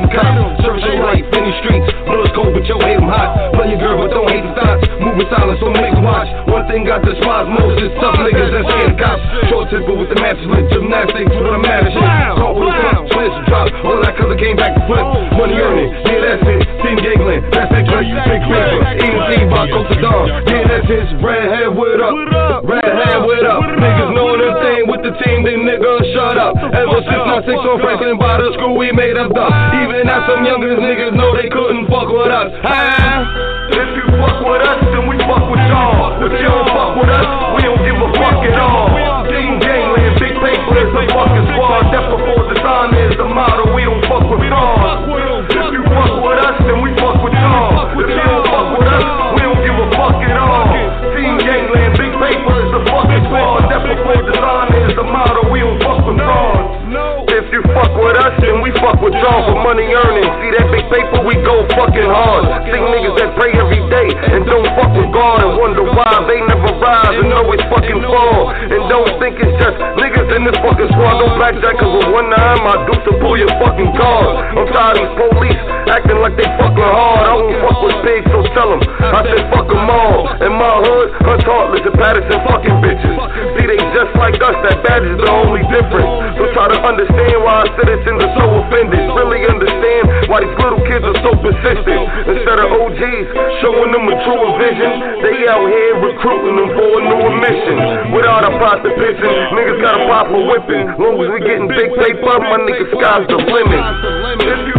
we made These police acting like they fucking hard. I won't fuck with pigs, so tell them. I said fuck them all. In my hood, Hunt's heartless and Patterson fucking bitches. See, they just like us, that badge is the only difference. So try to understand why our citizens are so offended. Really understand why these little kids are so persistent. Instead of OGs showing them a truer vision, they out here recruiting them for a newer mission. Without a profit pissing, niggas got a pop for whipping. Long as we getting big paper, my nigga sky's the limit. If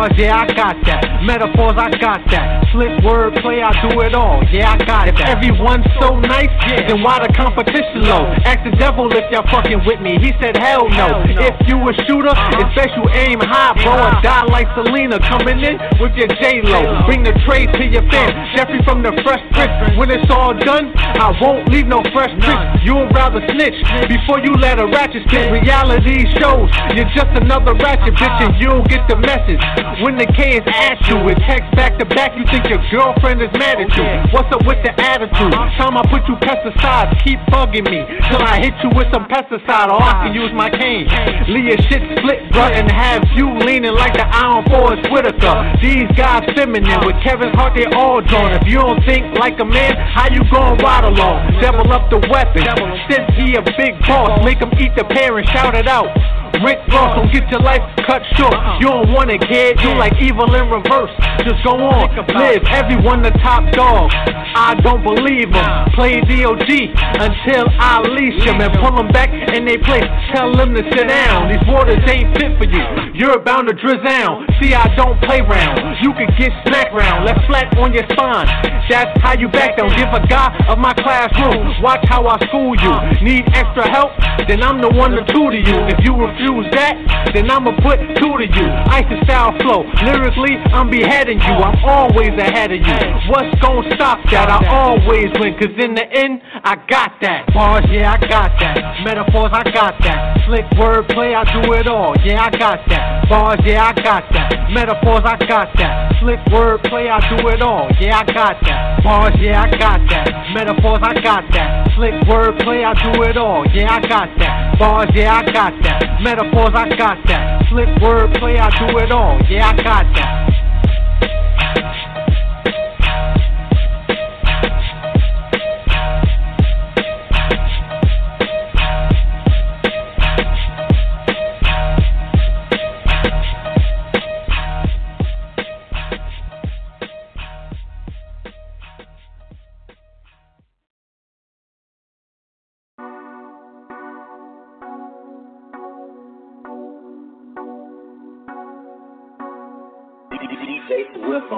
Bars, yeah, I got that. Metaphors, I got that. Slick wordplay, I do it all. Yeah, I got. If everyone's so nice, yeah. Then why the competition low? Ask the devil if y'all fucking with me. He said, hell no. If you a shooter, uh-huh. it's best you aim high, bro. And uh-huh. die like Selena coming in with your J-Lo. Bring the tray to your fam. Geoffrey from the Fresh Prince. When it's all done, I won't leave no fresh tricks. You'd rather snitch before you let a ratchet spit. Reality shows you're just another ratchet bitch and uh-huh. you'll get the message. When the K is at you, it text back to back, you think your girlfriend is mad at you. What's up with the attitude? Uh-huh. Time I put you keep bugging me till I hit you with some pesticide or I can use my cane. Your shit split, bruh, and have you leaning like the Iron Forest Whitaker. These guys feminine with Kevin Hart, they all drawn. If you don't think like a man, how you gon' ride along? Devil up the weapon, since he a big boss, make him eat the parent, shout it out. Rick Ross, don't get your life cut short. You don't wanna kid. You like evil in reverse. Just go on, live. Everyone the top dog. I don't believe them. Play DOG until I leash them and pull them back in their place. Tell them to sit down. These waters ain't fit for you. You're bound to drizzle. See, I don't play round. You can get smacked round. Left flat on your spine. That's how you back down. Give a guy of my classroom. Watch how I school you. Need extra help? Then I'm the one to tutor you. If you refuse that, then I'ma put two to you. Ice style flow. Lyrically, I'm beheading you. I'm always ahead of you. What's gonna stop that? I always win, cause in the end, I got that. Bars, yeah, I got that. Metaphors, I got that. Slick wordplay, I do it all. Yeah, I got that. Bars, yeah, I got that. Metaphors, I got that. Slick wordplay, I do it all. Yeah, I got that. Bars, yeah, I got that. Metaphors, I got that. Slick wordplay, I do it all. Yeah, I got that. Bars, yeah, I got that. Metaphors, I got that. Slick wordplay, I do it all. Yeah, I got that.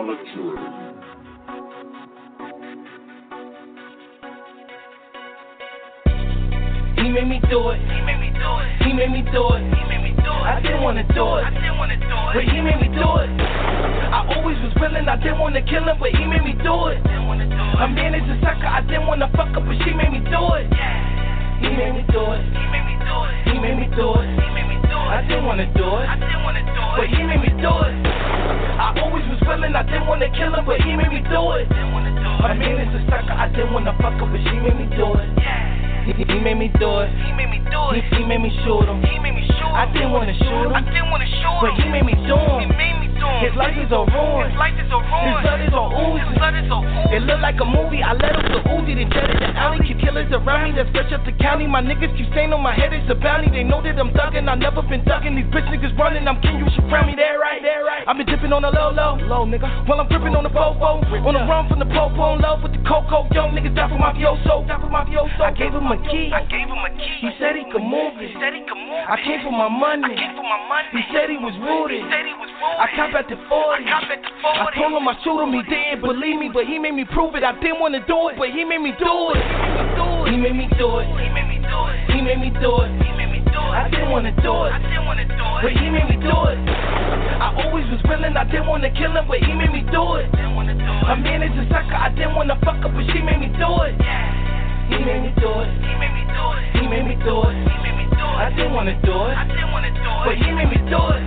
He made me do it. He made me do it. He made me do it. He made me do it. I didn't wanna do it. I didn't wanna do it. But he made me do it. I always was willing. I didn't wanna kill him, but he made me do it. A man is a sucker. I didn't wanna fuck up, but she made me do it. He made me do it. He made me do it. He made me do it. He made me do it. I didn't wanna do it. I didn't wanna do it. But he made me do it. I always was willing. I didn't wanna kill him, but he made me do it. A man is a sucker. I didn't wanna fuck up, but she made me do it. He, he made me do it. He made me do it. He, he made me shoot him. He made me shoot him. I didn't wanna shoot him. I didn't wanna shoot him. But he made me do him. He made me do him. His life is a ruin. His life is a ruin. His blood is a ooze. His blood is a ooze. It look like a movie. I let up the Uzi, then jetted the alley. Keep killers around me that stretch up the county. My niggas keep staying on my head. It's a bounty. They know that I'm thugging. I never been thugging. These bitch niggas running. I'm king. You should crown me. There right. There right. I've been dipping on the low low. Low nigga. While I'm gripping on the popo. On the run from the popo. In love with the coco. Young niggas die for mafioso. Die for mafioso. I gave him a key. I gave him a key. He said he could move it. He said he could move it. I came for my money. I came for my money. He said he was rooted. He said he was rooted. I cop at the 40. I cop at the 40. I told him I shoot him. He didn't believe me, but he made me prove it. I didn't want to do it, but he made me do it. He made me do it. He made me do it. He made me do it. He made me do it. I didn't want to do it. I didn't want to do it, but he made me do it. I always was willing. I didn't want to kill him, but he made me do it. A man is a sucker. I didn't want to fuck up, but she made me do it. He made me do it. He made me do it. He made me do it. He made me do it. I didn't wanna do it. I didn't wanna do it. But he made me do it.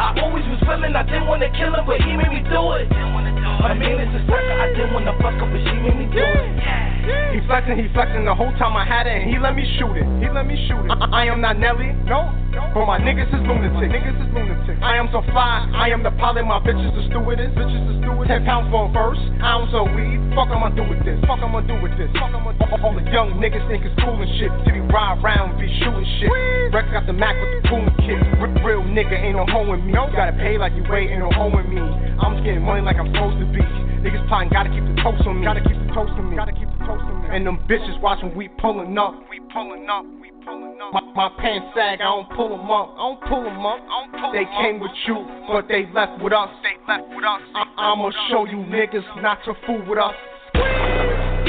I always was willing. I didn't wanna kill him, but he made me do it. A man is a sucker. I didn't wanna fuck up, but she made me do it. He flexing, he flexing the whole time I had it, and he let me shoot it. He let me shoot it. I, I am not Nelly, no. But my niggas is lunatic. Niggas is lunatic. I am so fly, I am the pilot, my bitches the stewardess. Bitches the stewardess. Ten pounds for a verse, ounce of weed. Fuck I'ma do with this? Fuck I'ma do with this? Fuck I'ma do All the young niggas think it's cool and shit. To be ride around, be shooting shit. Rex got the Mac with the boom kit. Real nigga ain't no home with me. Gotta pay like you wait, ain't no home with me. I'm just getting money like I'm supposed to be. Niggas plotting, gotta keep the toast on me. Gotta keep the toast on me. Gotta keep the toast on me. And them bitches watching, we pulling up. We pulling up. We pulling up. My, my pants sag, I don't pull them up. I don't pull them up. I don't pull they came with you, but they left with us. They left with us. I, I'ma show you niggas not to fool with us.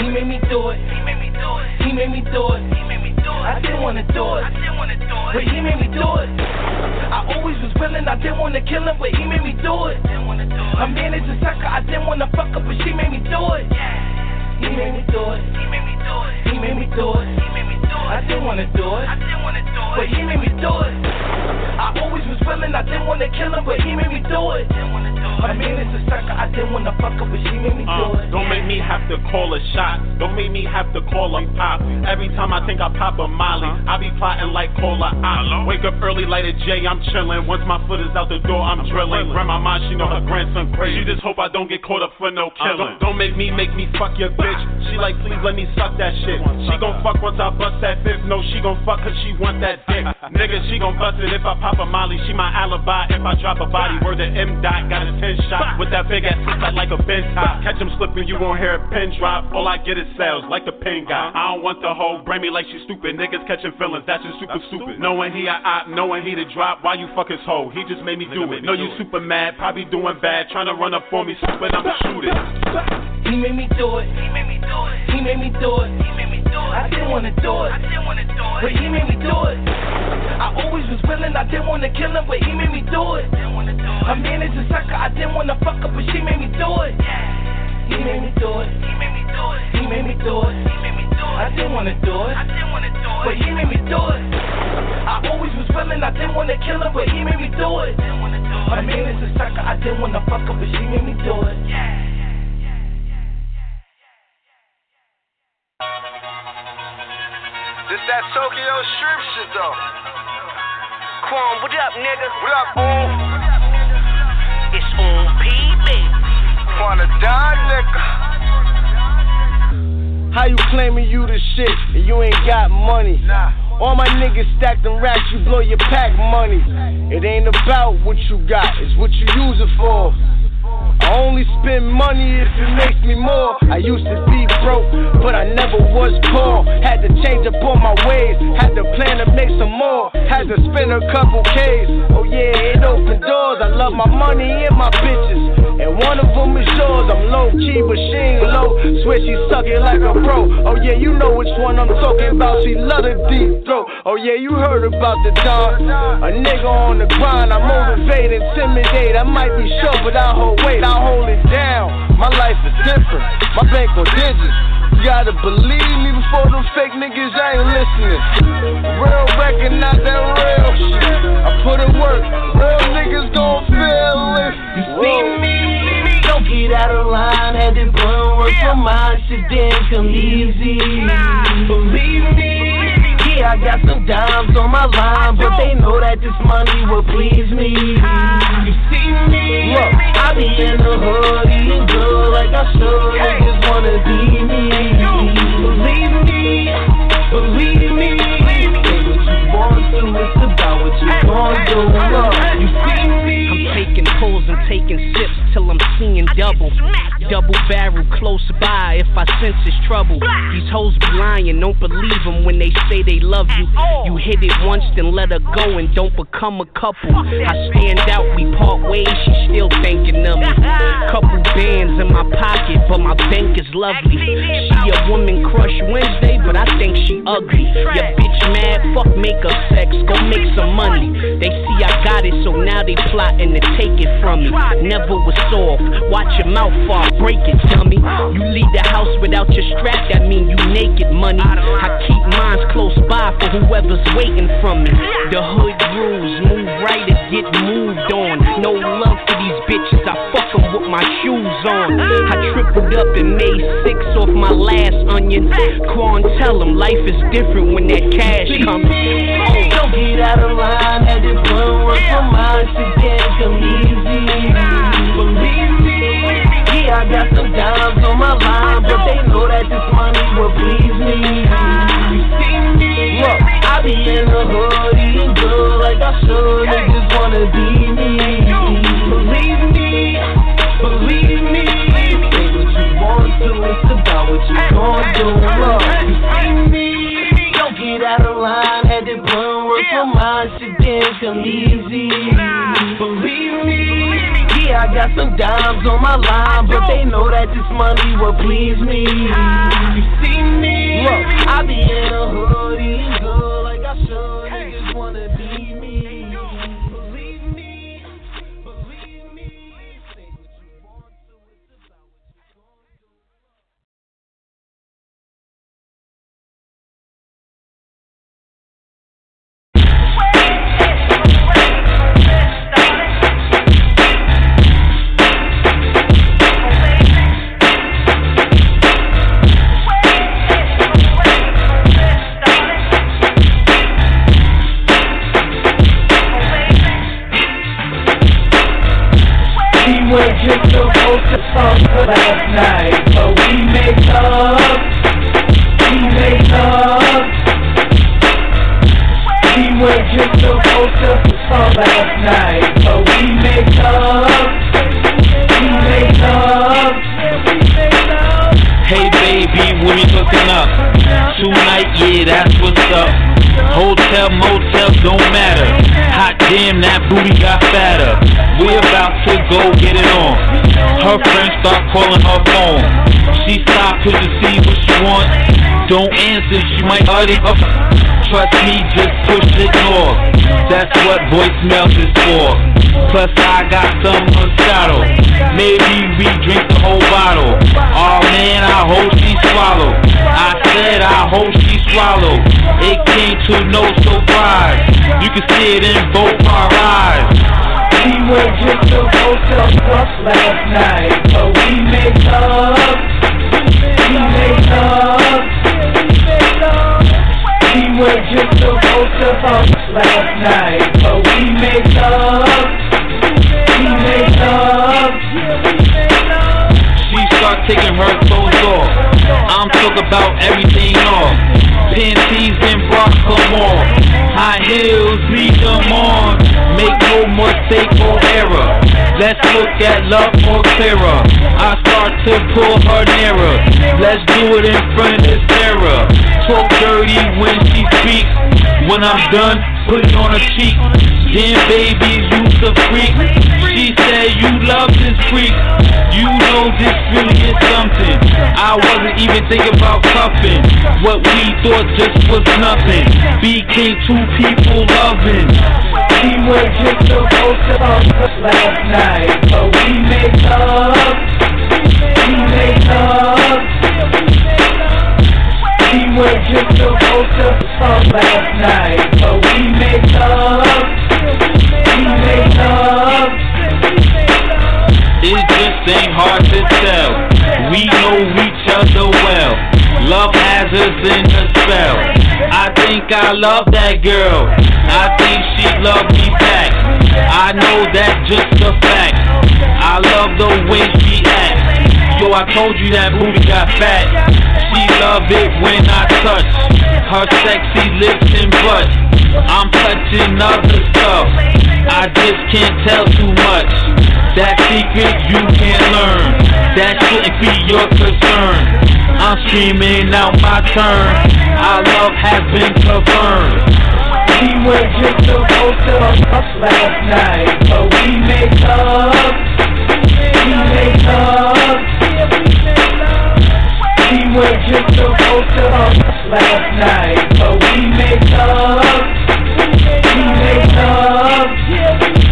He made me do it. He made me do it. He made me do it. He made me do it. I didn't wanna do it. I didn't wanna do it. But he made me do it. I always was willing. I didn't wanna kill him, but he made me do it. Didn't wanna do it. A man is a sucker. I didn't wanna fuck up, but she made me do it. He made me do it. He made me do it. He made me do it. He made me do it. I didn't wanna do it. I didn't wanna do it. But he made me do it. I always was willing. I didn't wanna kill him, but he made me do it. Didn't wanna do it. A man is a sucker. I didn't wanna fuck up, but she made me do Uh, it. don't make me have to call a shot. Don't make me have to call a pop. Every time I think I pop a molly, I be plotting like cola op. Wake up early, light a J, I'm chilling. Once my foot is out the door, I'm drilling. Grandma mom, she know her grandson crazy. She just hope I don't get caught up for no killing. don't, don't make me make me fuck your bitch. She like, please let me suck that shit. She gon' fuck once I bust that fifth. No, she gon' fuck cause she want that dick. Nigga, she gon' bust it if I pop a molly. She my alibi if I drop a body. Word to M dot, got a 10 shot with that big ass side like a bent top. Catch him slipping, you gon' hear a pin drop. All I get is sales like the pin guy. Uh-huh. I don't want the hoe, bring me like she stupid. Niggas catching feelings, that's just super stupid. Knowing he a op, knowing he the drop. Why you fuck his hoe? He just made me do it. Know you super mad, probably doing bad. Trying to run up on me, stupid, I'ma shoot it. He made me do it. He made me do it. He made me do it. He made me do it. I didn't wanna do it. I didn't wanna do it. But he made me do it. I always was willing. I didn't wanna kill him, but he made me do it. Didn't wanna do it. A man is a sucker. I didn't wanna fuck up, but she made me do it. He made me do it. He made me do it. He made me do it. He made me do it. I didn't wanna do it. I didn't wanna do it. But he made me do it. I always was willing. I didn't wanna kill him, but he made me do it. Didn't wanna do it. A man is a sucker. I didn't wanna fuck up, but she made me do it. Yeah. This that Tokyo strip shit though. Quan, what up, nigga? What up, boom? It's on P, baby. Wanna die, nigga? How you claiming you the shit and you ain't got money? Nah. All my niggas stack them racks, you blow your pack money. It ain't about what you got, it's what you use it for. I only spend money if it makes me more. I used to be broke, but I never was poor. Had to change up on my ways, had to plan to make some more. Had to spend a couple K's. Oh yeah, it opened doors. I love my money and my bitches. And one of them is yours. I'm low key, but she ain't low. Swear she suck it like a pro. Oh yeah, you know which one I'm talking about. She love the deep throat. Oh yeah, you heard about the dog. A nigga on the grind. I'm motivate, intimidate. I might be short, but I hold weight. I hold it down. My life is different. My bank on digits. You gotta believe me before them fake niggas ain't listening. Real recognize that real shit. I put in work. Real niggas gon' feel it. You see me? Don't get out of line. Had to in work for my shit, didn't come easy. Believe me. Yeah, I got some dimes on my line, but they know that this money will please me. Ah, you see me? Look, I be in the hood eating good like I should. Niggas wanna be me. Believe me, believe me. Say what you it's about what you gon' do. Look, you see me? I'm taking pulls and taking sips till I'm seeing double. Double barrel close by if I sense it's trouble. These hoes be lying, don't believe them when they say they love you. You hit it once, then let her go and don't become a couple. I stand out, we part ways, she still thinking of me. Couple bands in my pocket, but my bank is lovely. She a woman crush Wednesday, but I think she ugly. Your bitch mad, fuck make her sex, go make some money. They see I got it, so now they plotting to take it from me. Never was soft, watch your mouth fall, break it, dummy. You leave the house without your strap, that mean you naked, money. I keep mines close by for whoever's waiting from me. The hood rules, move right get moved on. No love for these bitches, I fuck 'em with my shoes on. I tripled up and made six off my last onion. Quan tell 'em life is different when that cash comes. Don't get out of line, had to put work for mine, shit can't come easy. Believe me, yeah, I got some dimes on my line, but they know that this money will please me. You see me, be in the hood eating good like I should, niggas wanna be me. Believe me, believe me, say what you want to, it's about what you gon' do. Look, you see me, don't get out of line, had to put work for mine, shit didn't come easy. Believe me, yeah, I got some dimes on my line, but they know that this money will please me. You see me, look, I be in a hood booty got fatter. We about to go get it on. Her friends start calling her phone. She stopped to see what she want. Don't answer, she might already up. Trust me, just push ignore. That's what voicemail is for. Plus I got some Moscato. Maybe we drink the whole bottle. Oh man, I hope she swallow. I said I hope she swallow. It came to no surprise. You can see it in both our eyes. We were just supposed to fuck last night, but we made love. We made love. We were just supposed to fuck last night, but we made love. Taking her clothes off. I'm talking about everything off. Panties and bras, come on. High heels, leave them on. Make no mistake or error. Let's look at love more clearer. I start to pull her nearer. Let's do it in front of this mirror. Talk dirty when she speaks. When I'm done, put it on her cheek. Damn baby, you's a freak. She said you love this freak. You know this really is something. I wasn't even thinking about cuffing. What we thought just was nothing. Became two people loving. We were just supposed to last night, but we made love. We made love. We were just supposed to fuck last night, but we made love. We made love. It just ain't hard to tell. We know each other well. Love has us in a spell. I think I love that girl. I think she loved me back. I know that's just a fact. I love the way she acts. Yo, I told you that booty got fat. She love it when I touch her sexy lips and butt. I'm touching other stuff. I just can't tell too much. That secret you can't learn. That shouldn't be your concern. I'm screaming out my turn. Our love has been confirmed. We were just supposed to fuck last night, but we made love. We were just supposed to last night, but we made up. We made up.